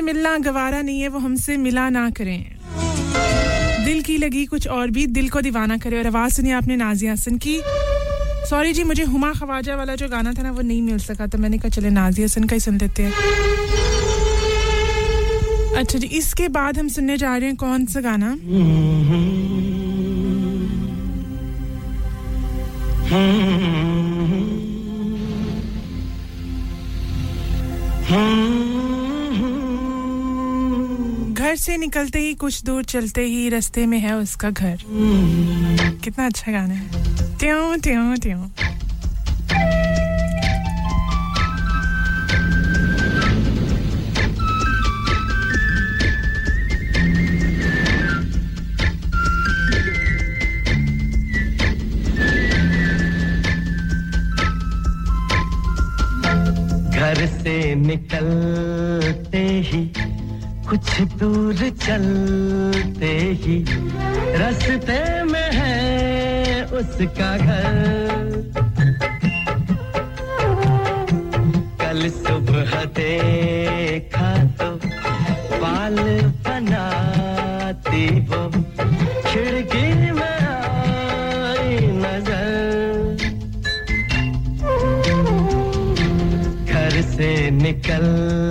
हमसे मिलना गवारा नहीं है, वो हमसे मिला ना करें। दिल की लगी कुछ और भी, दिल को दीवाना करे। और आवाज़ सुनी आपने नाजिया हसन की सॉरी जी, मुझे हुमा खवाजा वाला जो गाना था ना, वो नहीं मिल सका। तो मैंने कहा, चले नाजिया हसन का ही सुन लेते हैं। अच्छा जी, इसके बाद हम सुनने जा रहे हैं कौन सा गाना? घर से निकलते ही, कुछ दूर चलते ही रास्ते में है उसका घर। कितना अच्छा गाना है। त्यों त्यों त्यों। घर से निकलते ही कुछ दूर चलते ही रास्ते में है उसका घर। कल सुबह देखा तो बाल बनाती वो खिड़की में आई नज़र। घर से निकलते ही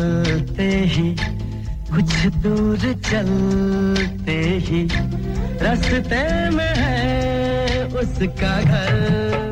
दूर चलते ही रास्ते में है उसका घर।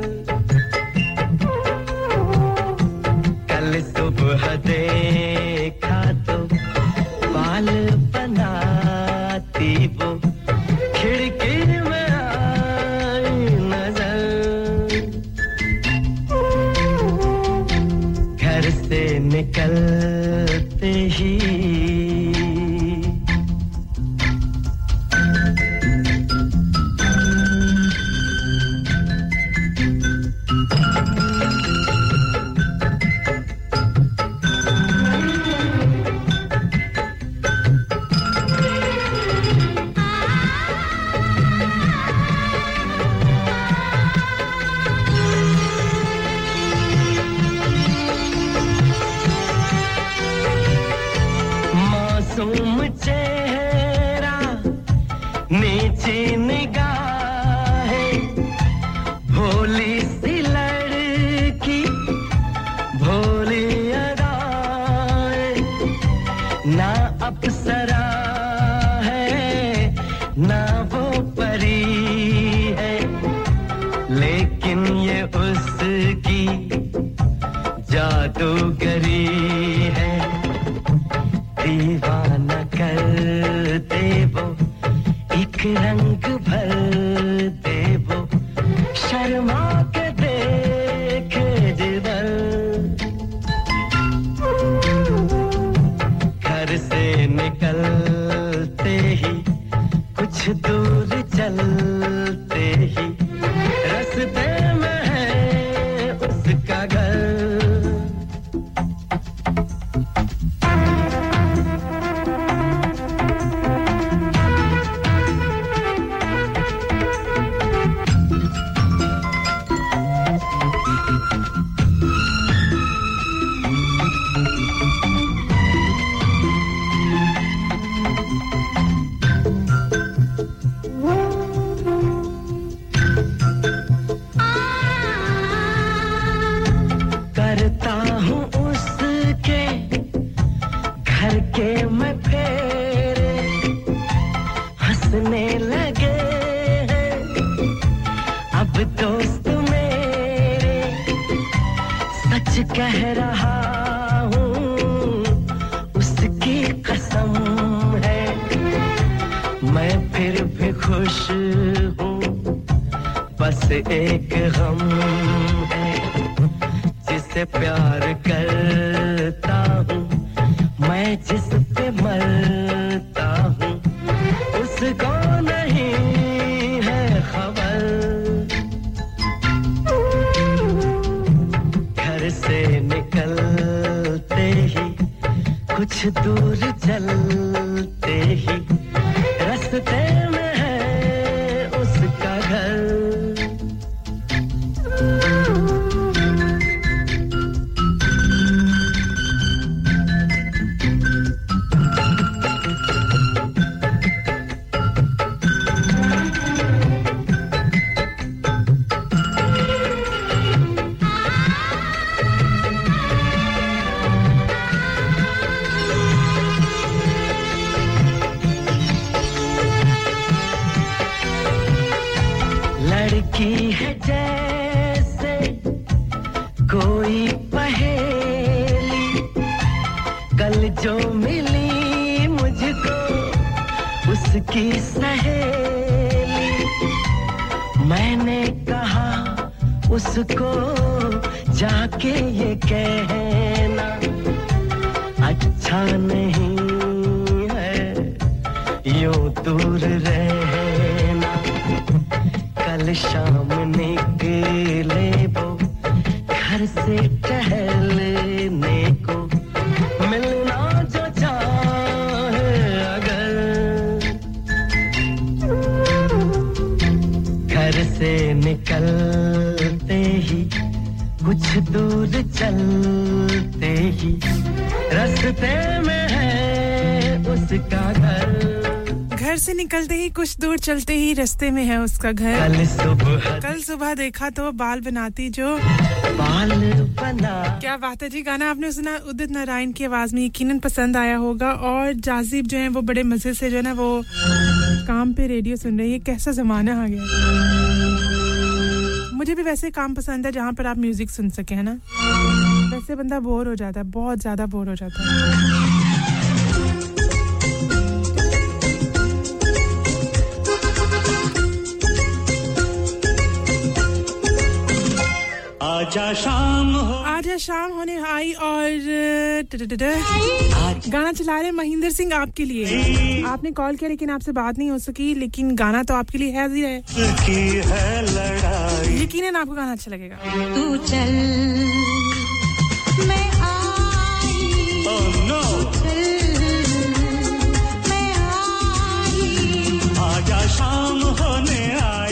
जाके ये कुछ दूर चलते ही रास्ते में है उसका घर। कल सुबह। कल सुबह देखा तो बाल बनाती जो। बाल बना क्या बात है जी गाना आपने सुना? उदित नारायण की आवाज़ में यकीनन पसंद आया होगा और जाजिब जो है वो बड़े मज़े से जो है ना वो काम पे रेडियो सुन रही है। कैसा जमाना आ गया। मुझे भी वैसे काम पसंद है जहाँ पर आप म्यूज़िक सुन सके है ना? वैसे बंदा बोर हो जाता है बहुत ज़्यादा बोर हो जाता है। आजा शाम हो। आज शाम होने आई और गाना चला रहे महेंद्र सिंह आपके लिए। आपने कॉल किया लेकिन आपसे बात नहीं हो सकी लेकिन गाना तो आपके लिए है। ही है की है लड़ाई आपको गाना अच्छा लगेगा? तू चल। मैं आई। Oh no मैं आई। आजा शाम होने आई।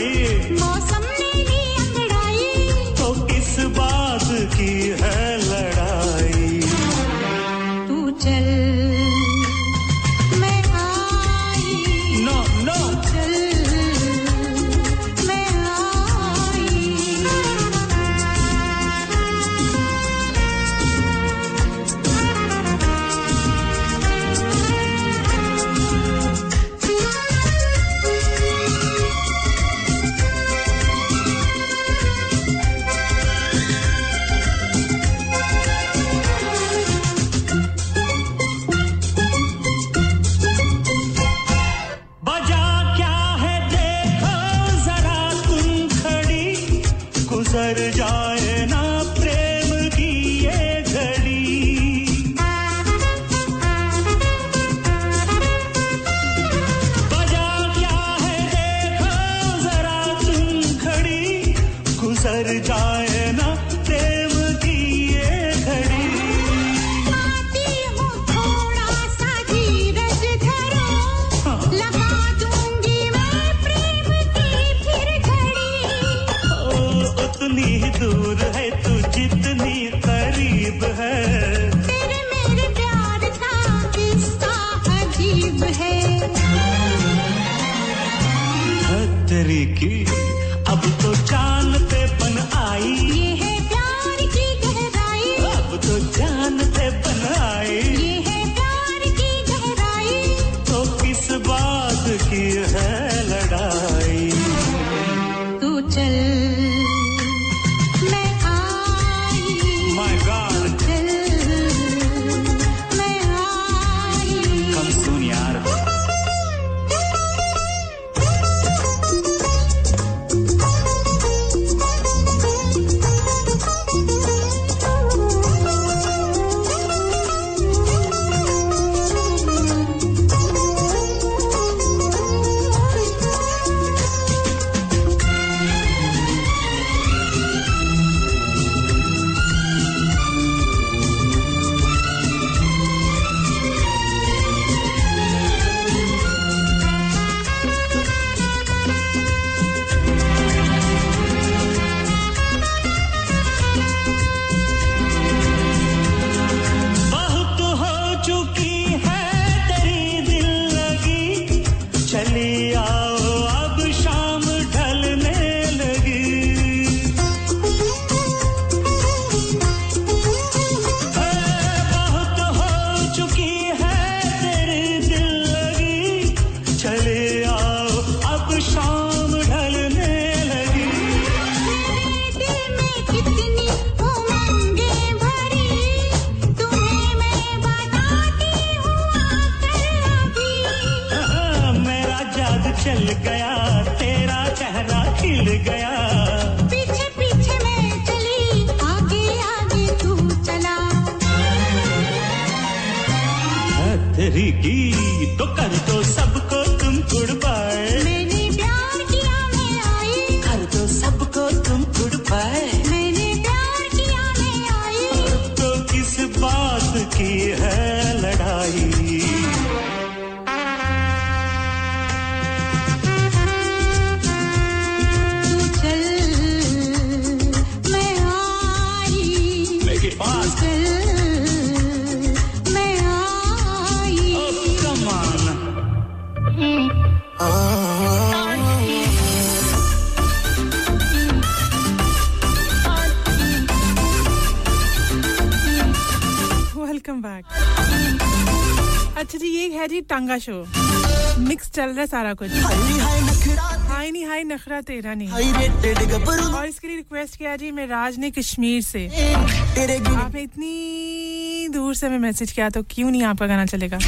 टांगा शो। मिक्स चल रहा है सारा कुछ। हाय नहीं हाई नखरा तेरा नहीं। और इसके लिए रिक्वेस्ट किया जी, मैं राज ने कश्मीर से। आपने इतनी दूर से हमें मैसेज किया तो क्यों नहीं आपका गाना चलेगा?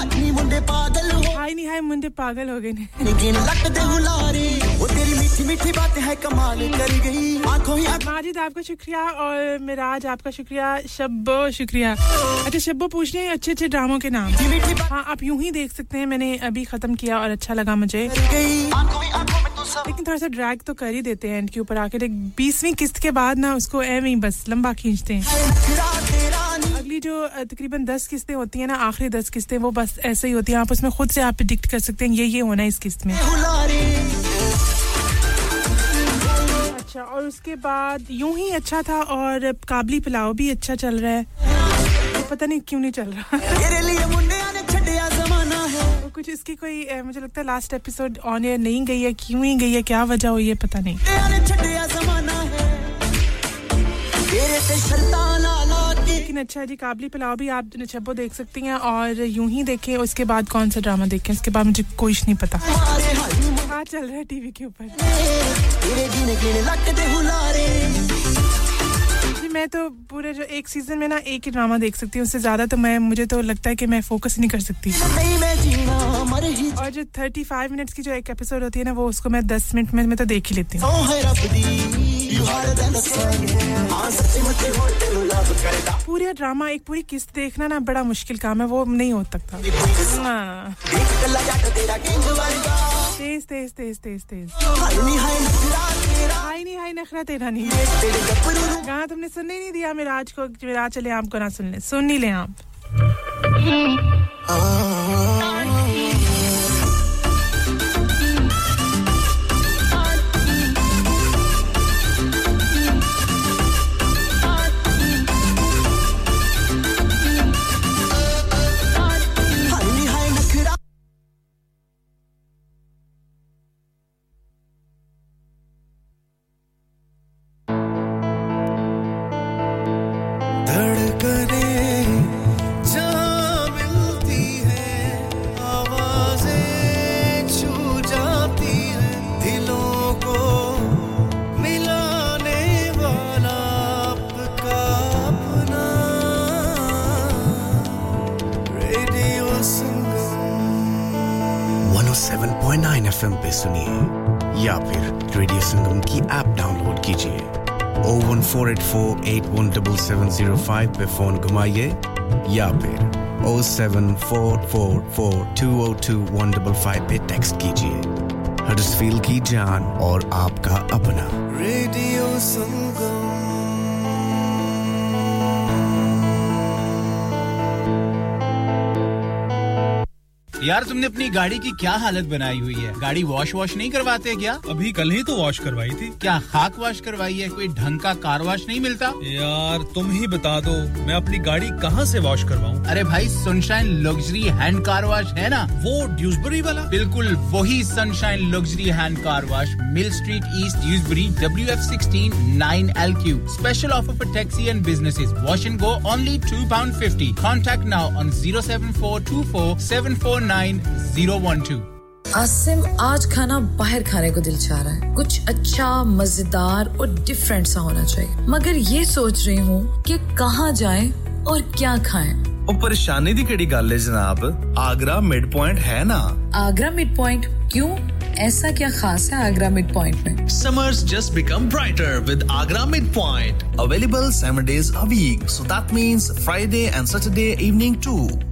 हाय नहीं हाय मुंडे पागल हो गए माजिद आपका शुक्रिया और मिराज आपका शुक्रिया। शब्बो शुक्रिया। अच्छा शब्बो पूछ रहे हैं अच्छे अच्छे ड्रामों के नाम। हाँ आप यूँ ही देख सकते हैं मैंने अभी खत्म किया और अच्छा लगा मुझे। लेकिन थोड़ा सा ड्रैग तो कर ही देते हैं एंड के ऊपर आके। बीसवीं किस्त के बाद ना उसको ही बस लंबा खींचते हैं। अगली जो तकरीबन दस किस्तें होती हैं ना आखिरी दस किस्तें वो बस ऐसे ही होती हैं। आप उसमें खुद से आप प्रिडिक्ट कर सकते हैं ये ये होना है इस किस्त में। अच्छा और उसके बाद यूँ ही अच्छा था और काबली पुलाव भी अच्छा चल रहा है। तो पता नहीं क्यों नहीं चल रहा। कुछ इसकी कोई ए, मुझे लगता है लास्ट एपिसोड ऑन एयर नहीं गई है क्यों ही गई है क्या वजह हुई है पता नहीं। लेकिन अच्छा जी, काबली पुलाव भी आप नचब्बो देख सकती हैं और यूँ ही देखें, उसके बाद कौन सा ड्रामा देखें, उसके बाद मुझे कुछ नहीं पता। हाँ चल रहा है टीवी के ऊपर। मैं तो पूरे जो एक सीज़न में ना एक ही ड्रामा देख सकती हूँ उससे ज़्यादा तो मैं मुझे तो लगता है कि मैं फोकस नहीं कर सकती। और जो 35 मिनट्स की जो एक एपिसोड होती है ना वो उसको मैं 10 मिनट में मैं तो देख ही लेती हूँ। पूरा ड्रामा एक पूरी किस्त देखना ना बड़ा मुश्किल काम है वो नहीं हो सकता। तेज तेज तेज तेज तेज। हाय नहीं हाय नखरा तेरा नहीं गाना तुमने सुनने नहीं दिया? मिराज को मिराज चले आपको ना सुनने। सुन नहीं ले आप ज़ीरो फाइव पे फ़ोन घुमाइए या फिर O seven four four four two O two one double five पे टेक्स्ट कीजिए। हडसफील की जान और आपका अपना। रेडियो संगम यार तुमने अपनी गाड़ी की क्या हालत बनाई हुई है? गाड़ी वॉश वॉश नहीं करवाते क्या? अभी कल ही तो वॉश करवाई थी। क्या खाक वॉश करवाई है? कोई ढंग का कार वॉश नहीं मिलता? यार तुम ही बता दो मैं अपनी गाड़ी कहाँ से वॉश करवाऊँ? अरे भाई sunshine luxury hand car wash है ना? वो ड्यूसबरी वाला? बिल्कुल वही sunshine luxury hand car wash mill street east Dewsbury W F sixteen nine L Q special offer for taxi and business wash and go only two pound fifty contact now on zero seven four two four seven four Nine zero one two Asim आज खाना बाहर खाने को दिल चाह रहा है कुछ अच्छा मजेदार और डिफरेंट सा होना चाहिए मगर ये सोच रही हूँ कि कहाँ जाएं और क्या खाएं ਉਹ ਪਰੇਸ਼ਾਨੀ ਦੀ ਕਿਹੜੀ ਗੱਲ ਹੈ ਜਨਾਬ ਆਗਰਾ ਮਿਡ ਪੁਆਇੰਟ ਹੈ ਨਾ आगरा मिड पॉइंट क्यों ऐसा क्या खास है आगरा मिड पॉइंट में Summers just become brighter with Agra Midpoint. Available seven days a week. So that means Friday and Saturday evening too.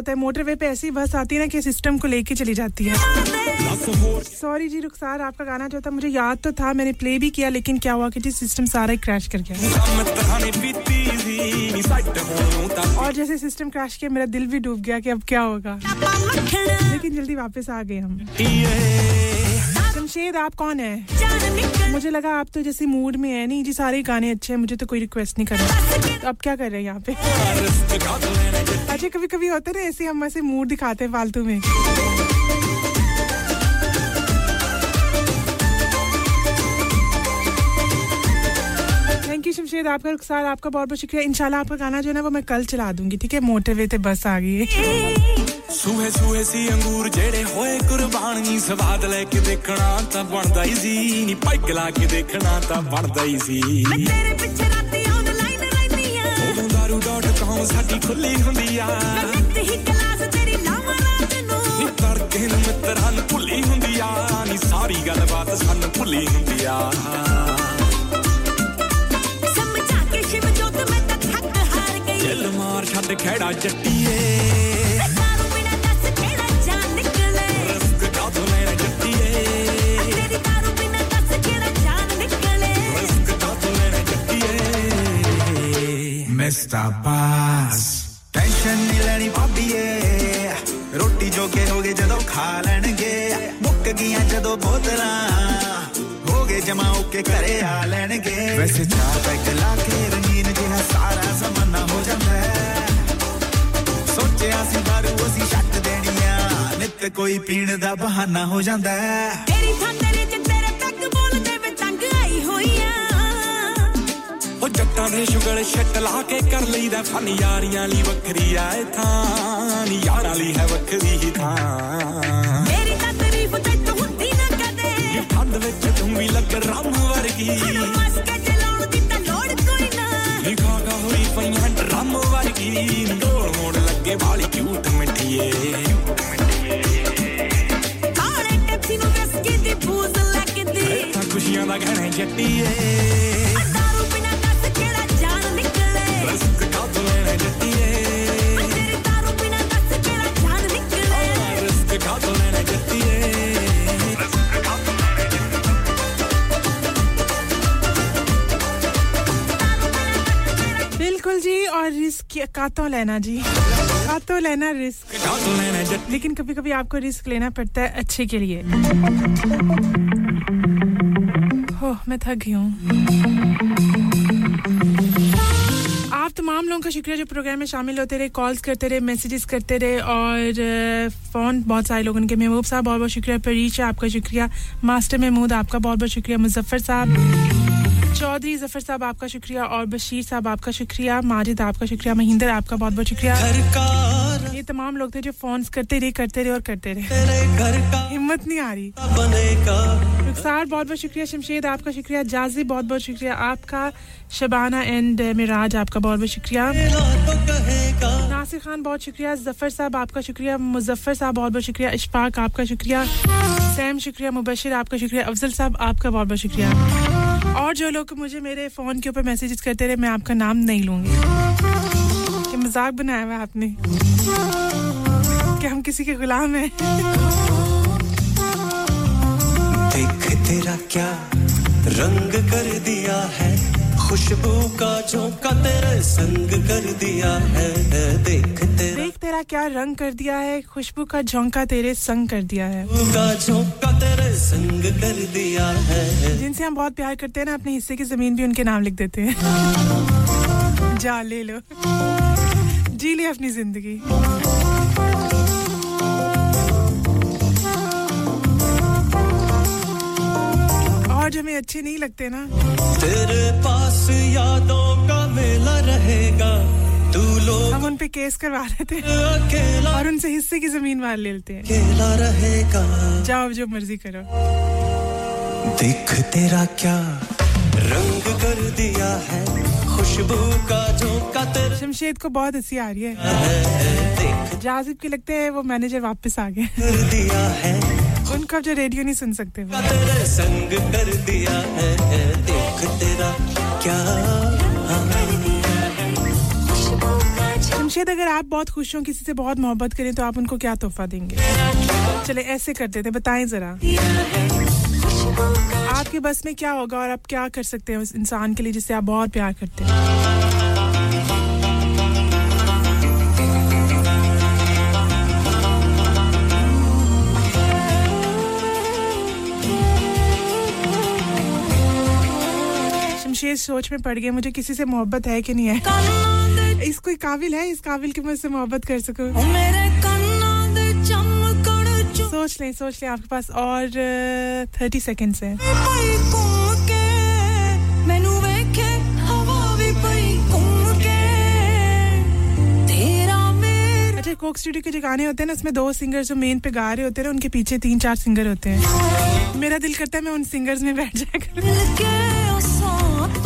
होता है मोटरवे पे ऐसी बस आती है ना कि सिस्टम को लेके चली जाती है। सॉरी जी, रुखसार, आपका गाना जो था मुझे याद तो था, मैंने प्ले भी किया, लेकिन क्या हुआ कि जी सिस्टम सारा ही क्रैश कर गया। और जैसे सिस्टम क्रैश किया, मेरा दिल भी डूब गया कि अब क्या होगा। लेकिन जल्दी वापस आ गए हम। शमशेद आप कौन है? मुझे लगा आप तो जैसे मूड में है। नहीं जी सारे गाने अच्छे हैं मुझे तो कोई रिक्वेस्ट नहीं करना। तो अब क्या कर रहे हैं यहाँ पे? अच्छा कभी कभी होते ना ऐसे हम ऐसे मूड दिखाते हैं फालतू में। थैंक यू शमशेद आपका रुखसार आपका बहुत बहुत शुक्रिया। इंशाल्लाह आपका गाना जो है ना वो मैं कल चला दूँगी ठीक है? मोटे मोटरवे ते बस आ गई है। ਸੂਹੇ ਸੂਹੇ ਸੀ ਅੰਗੂਰ ਜਿਹੜੇ ਹੋਏ ਕੁਰਬਾਨ ਨੀ ਸਵਾਦ ਲੈ ਕੇ ਦੇਖਣਾ ਤਾਂ ਬਣਦਾ ਹੀ ਸੀ ਨੀ ਪੈਗ ਲਾ ਕੇ ਦੇਖਣਾ ਤਾਂ ਬਣਦਾ ਹੀ ਸੀ ਤੇਰੇ ਪਿੱਛੇ ਰਾਤੀ ਆਨਲਾਈਨ ਰਹਿਨੀ ਆ ਉਦੋਂ daru.com ਸਾਡੀ ਖੁੱਲੀ ਹੁੰਦੀ ਆ ਤੇ ਹੀ ਕਲਾਸ ਤੇਰੀ ਲਾਵਾਂ ਰਾਤ ਨੂੰ ਨੀ ਤੜਕੇ ਨੂੰ ਮਿੱਤਰਾਂ ਨੂੰ ਭੁੱਲੀ ਹੁੰਦੀ ਆ ਨੀ ਸਾਰੀ ਗੱਲਬਾਤ ਸਾਨੂੰ ਭੁੱਲੀ ਹੁੰਦੀ ਆ ਸਮਝਾ ਕੇ ਸ਼ਿਵ ਜੋਤ ਮੈਂ ਤਾਂ ਥੱਕ ਹਾਰ ਗਈ ਦਿਲ ਮਾਰ ਛੱਡ ਖੜਾ ਜੱਟੀਏ ਮਿਸਟਰ ਬਾਸ ਟੈਨਸ਼ਨ ਨਹੀਂ ਲੈਣੀ ਭਾਬੀਏ ਰੋਟੀ ਜੋਗੇ ਹੋਗੇ ਜਦੋਂ ਖਾ ਲੈਣਗੇ ਮੁੱਕ ਗਈਆਂ ਜਦੋਂ ਬੋਤਲਾਂ ਹੋਗੇ ਜਮਾ ਓਕੇ ਘਰੇ ਆ ਲੈਣਗੇ ਵੈਸੇ ਚਾਹ ਪੈਗ ਲਾ ਕੇ ਰੰਗੀਨ ਜਿਹਾ ਸਾਰਾ ਜ਼ਮਾਨਾ ਹੋ ਜਾਂਦਾ ਹੈ। ਸੋਚਿਆ ਸੀ ਦਾਰੂ ਅਸੀਂ ਛੱਡ ਦੇਣੀ ਆ ਨਿੱਤ ਕੋਈ ਪੀਣ ਦਾ ਬਹਾਨਾ ਹੋ ਜਾਂਦਾ ਹੈ। ਤੇਰੀ ਥਾਂ ਦੇ ਸ਼ੁਗਲ ਛੱਟ ਲਾ ਕੇ ਕਰ ਲਈਦਾ ਫਨ ਯਾਰੀਆਂ ਲਈ ਵੱਖਰੀ ਆਏ ਥਾਂ ਨੀ ਯਾਰਾਂ ਲਈ ਹੈ ਵੱਖਰੀ ਹੀ ਥਾਂ ਮੇਰੀ ਤਾਂ ਤਾਰੀਫ ਤੇ ਹੁੰਦੀ ਨਾ ਕਦੇ ਠੰਡ ਵਿੱਚ ਤੂੰ ਵੀ ਲੱਗ ਰੰਮ ਵਰਗੀ ਮਸ ਕੇ ਚਲਾਉਣ ਦੀ ਤਾਂ ਲੋੜ ਕੋਈ ਨਾ ਨੀ ਖਾਗਾ ਹੋਈ ਪਈਆਂ ਡਰਮ ਵਰਗੀ ਢੋਲ ਮੋੜ ਲੱਗੇ ਵਾਲੀ ਕਿਊਟ ਮਿੱਠੀਏ ਕਾਲੇ ਟੈਕਸੀ ਨੂੰ ਵਿਸਕੀ ਦੀ ਬੂਜ਼ ਲੱਗਦੀ ਤਾਂ ਖੁਸ਼ੀਆਂ ਦਾ ਗਹਿਣਾ ਜੱਟੀਏ और रिस्क कातों लेना जी। कातों लेना रिस्क लेकिन कभी कभी आपको रिस्क लेना पड़ता है अच्छे के लिए। हो मैं थक गई हूँ। आप तमाम लोगों का शुक्रिया जो प्रोग्राम में शामिल होते रहे कॉल्स करते रहे मैसेजेस करते रहे और फ़ोन बहुत सारे लोगों के महबूब साहब बहुत बहुत शुक्रिया। परीश आपका शुक्रिया। मास्टर महमूद, आपका बहुत बहुत शुक्रिया। मुजफ्फर साहब। चौधरी ज़फ़र साहब आपका शुक्रिया और बशीर साहब आपका शुक्रिया माजिद आपका शुक्रिया महिंदर आपका बहुत बहुत शुक्रिया। ये तमाम लोग थे जो फ़ोन करते रहे करते रहे और करते रहे। हिम्मत नहीं आ रही। रुखसार बहुत बहुत शुक्रिया शमशेद आपका शुक्रिया जाजी बहुत बहुत शुक्रिया आपका शबाना एंड मिराज आपका बहुत बहुत शुक्रिया। नासिर खान बहुत शुक्रिया ज़फ़र साहब आपका शुक्रिया मुजफ्फर साहब बहुत बहुत शुक्रिया इशफाक आपका शुक्रिया सैम शुक्रिया मुबशिर आपका शुक्रिया अफजल साहब आपका बहुत बहुत शुक्रिया। और जो लोग मुझे मेरे फ़ोन के ऊपर मैसेजेस करते रहे, मैं आपका नाम नहीं लूँगी। कि मज़ाक बनाया हुआ आपने। कि हम किसी के गुलाम हैं। देख तेरा क्या रंग कर दिया है। खुशबू का झोंका तेरे संग कर दिया है देख तेरा। देख तेरा क्या रंग कर दिया है खुशबू का झोंका तेरे संग कर दिया है। का झोंका तेरे संग कर दिया है। जिनसे हम बहुत प्यार करते हैं ना अपने हिस्से की ज़मीन भी उनके नाम लिख देते हैं। <laughs> जा ले लो। जी ले अपनी ज़िंदगी। और जो हमें अच्छे नहीं लगते ना। तेरे पास यादों का मेला रहेगा तू लोग हम उन पे केस करवा लेते हैं। और उनसे हिस्से की ज़मीन मार लेते हैं। रहेगा। जाओ जो मर्ज़ी करो। देख तेरा क्या रंग कर दिया है खुशबू का झोंका तेरे शमशेद को बहुत हँसी आ रही है। जाजिब के लगते हैं वो मैनेजर वापस आ गए। दिया है। उनको जो रेडियो नहीं सुन सकते तेरे संग कर दिया है देख तेरा क्या शमशेद अगर आप बहुत खुश हो किसी से बहुत मोहब्बत करें तो आप उनको क्या तोहफा देंगे? चले ऐसे करते थे बताएँ जरा। आपके बस में क्या होगा और आप क्या कर सकते हैं उस इंसान के लिए जिससे आप बहुत प्यार करते हैं? शेर सोच में पड़ गया मुझे किसी से मोहब्बत है कि नहीं है? इस कोई काबिल है? इस काबिल की मुझसे मोहब्बत कर सकूँ? सोच लें सोच लें आपके पास और थर्टी सेकेंड्स हैं। अच्छा, कोक स्टूडियो के जो गाने होते हैं ना उसमें दो सिंगर जो मेन पे गा रहे होते हैं ना उनके पीछे तीन चार सिंगर होते हैं। मेरा दिल करता है मैं उन सिंगर्स में बैठ जाकर।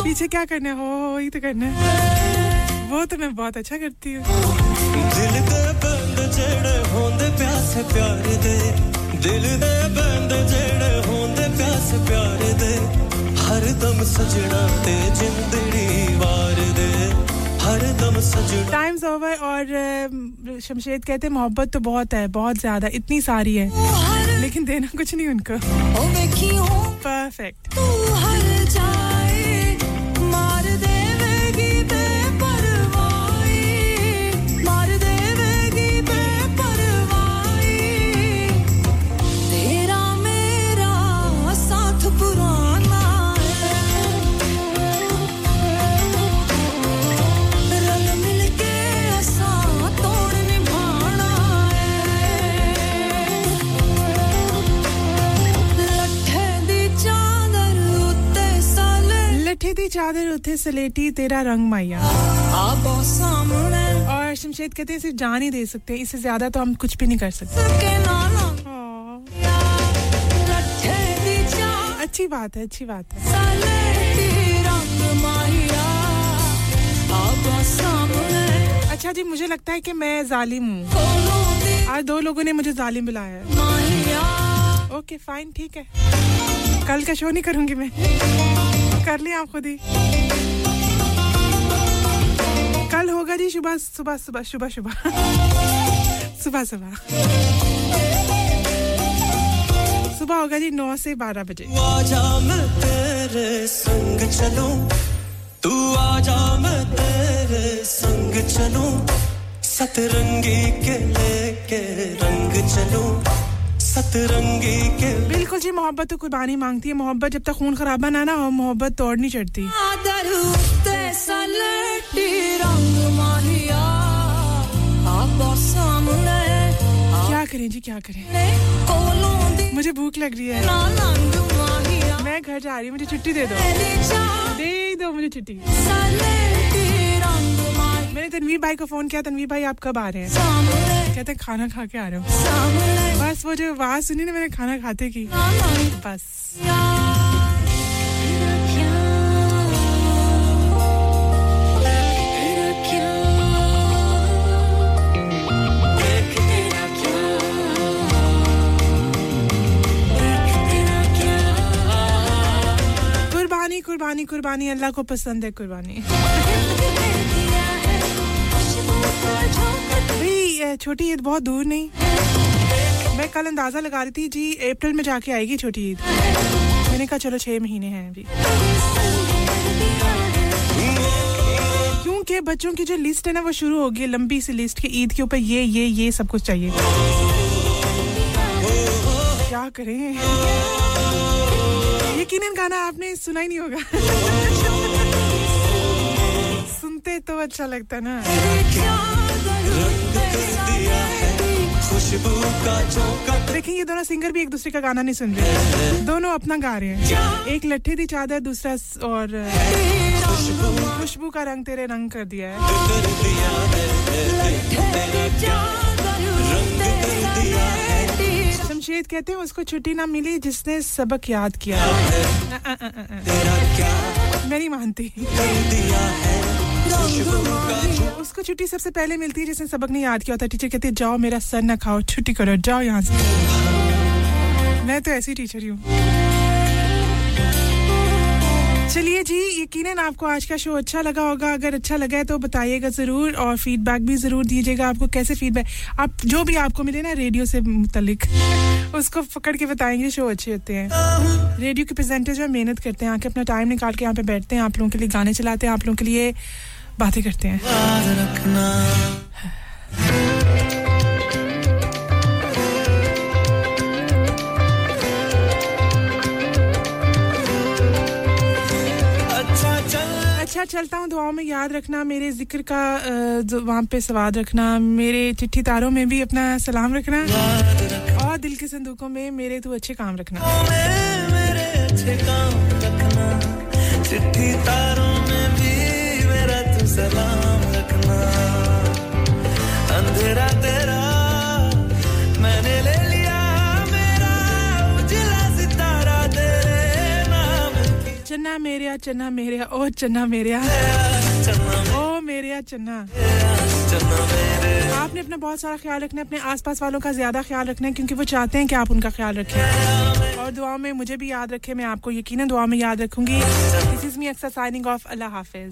पीछे क्या करने हो? ये तो करने वो तो मैं बहुत अच्छा करती हूँ। दिल दे बंद जड़ होंदे प्यास प्यार दे। दिल दे बंद जेड़े होंदे प्यासे प्यार दे। हर दम सजना ते जिंदड़ी वार दे। हर दम सजना टाइम्स ओवर और शमशेद कहते मोहब्बत तो बहुत है बहुत ज़्यादा इतनी सारी है। लेकिन देना कुछ नहीं उनको। परफेक्ट लट्ठे दी चादर, उठे सलेटी तेरा रंग माया। और शमशेद कहते हैं, सिर्फ़ जान ही दे सकते हैं, इससे ज़्यादा तो हम कुछ भी नहीं कर सकते। अच्छी बात है, अच्छी बात है। अच्छा जी, मुझे लगता है कि मैं जालिम हूँ। आज दो लोगों ने मुझे जालिम बुलाया है। ओके फाइन ठीक है। कल का शो नहीं करूँगी मैं। कर लिया आप खुद ही। कल होगा जी सुबह सुबह सुबह सुबह सुबह। सुबह सुबह। सुबह होगा जी नौ से बारह बजे। संग चलूँ, तू आजा मैं तेरे संग चलूँ, सतरंगी के लेके रंग चलूँ। सतरंगी के बिल्कुल जी मोहब्बत तो कुर्बानी मांगती है। मोहब्बत जब तक खून खराबा ना ना हो मोहब्बत तोड़ नहीं चढ़ती। क्या करें जी क्या करें? मुझे भूख लग रही है। मैं घर जा रही हूँ मुझे छुट्टी दे दो। दे दो मुझे छुट्टी। मैंने तनवीर भाई को फ़ोन किया। तनवीर भाई आप कब आ रहे हैं? कहते खाना खा के आ रहे हो। बस वो जो आवाज़ सुनी ना, मैंने खाना खाते की। बस। कुर्बानी कुर्बानी कुर्बानी, अल्लाह को पसंद है कुर्बानी। <laughs> भाई छोटी ईद बहुत दूर नहीं। मैं कल अंदाज़ा लगा रही थी, जी, अप्रैल में जाके आएगी छोटी ईद। मैंने कहा, चलो, छह महीने हैं अभी। क्योंकि बच्चों की जो लिस्ट है ना, वो शुरू हो गई लंबी सी लिस्ट की, ईद के ऊपर ये ये ये सब कुछ चाहिए। क्या करें? यकीनन गाना आपने सुना ही नहीं होगा। <laughs> सुनते तो अच्छा लगता ना। खुशबू का झोंका देखें ये दोनों सिंगर भी एक दूसरे का गाना नहीं सुन रहे दोनों अपना गा रहे हैं। एक लट्ठे दी चादर, दूसरा और खुशबू का रंग तेरे रंग कर दिया है। शमशेद कहते हैं, उसको छुट्टी ना मिली जिसने सबक याद किया। मैं नहीं मानती। उसको छुट्टी सबसे पहले मिलती है जिसने सबक नहीं याद किया होता। टीचर कहती जाओ मेरा सर ना खाओ, छुट्टी करो, जाओ यहाँ से। मैं तो ऐसी टीचर ही हूँ। चलिए जी, यकीनन आपको आज का शो अच्छा लगा होगा। अगर अच्छा लगा है तो बताइएगा ज़रूर और फीडबैक भी ज़रूर दीजिएगा आपको कैसे फीडबैक आप जो भी आपको मिले ना रेडियो से मुतलिक, उसको पकड़ के बताएँगे, शो अच्छे होते हैं। रेडियो के प्रेजेंटर्स में मेहनत करते हैं, आके अपना टाइम निकाल के यहाँ पे बैठते हैं, आप लोगों के लिए गाने चलाते हैं, आप लोगों के लिए बातें करते हैं। अच्छा अच्छा चलता हूँ दुआओं में याद रखना मेरे ज़िक्र का जो वहाँ पे स्वाद रखना मेरे चिट्ठी तारों में भी अपना सलाम रखना और दिल के संदूकों में मेरे तू अच्छे काम रखना। मेरे अच्छे काम रखना। चिट्ठी तारों में भी तू सलाम रखना। अंधेरा तेरा मैंने ले लिया मेरा उजला सितारा तेरे नाम चन्ना मेरिया चन्ना मेरिया ओ चन्ना मेरिया। ओ मेरिया चन्ना? आपने अपना बहुत सारा ख्याल रखना है अपने आसपास वालों का ज़्यादा ख्याल रखना है क्योंकि वो चाहते हैं कि आप उनका ख्याल रखें। और दुआ में मुझे भी याद रखें मैं आपको यकीन दुआ में याद रखूँगी। This is me Aksar signing off Allah Hafiz.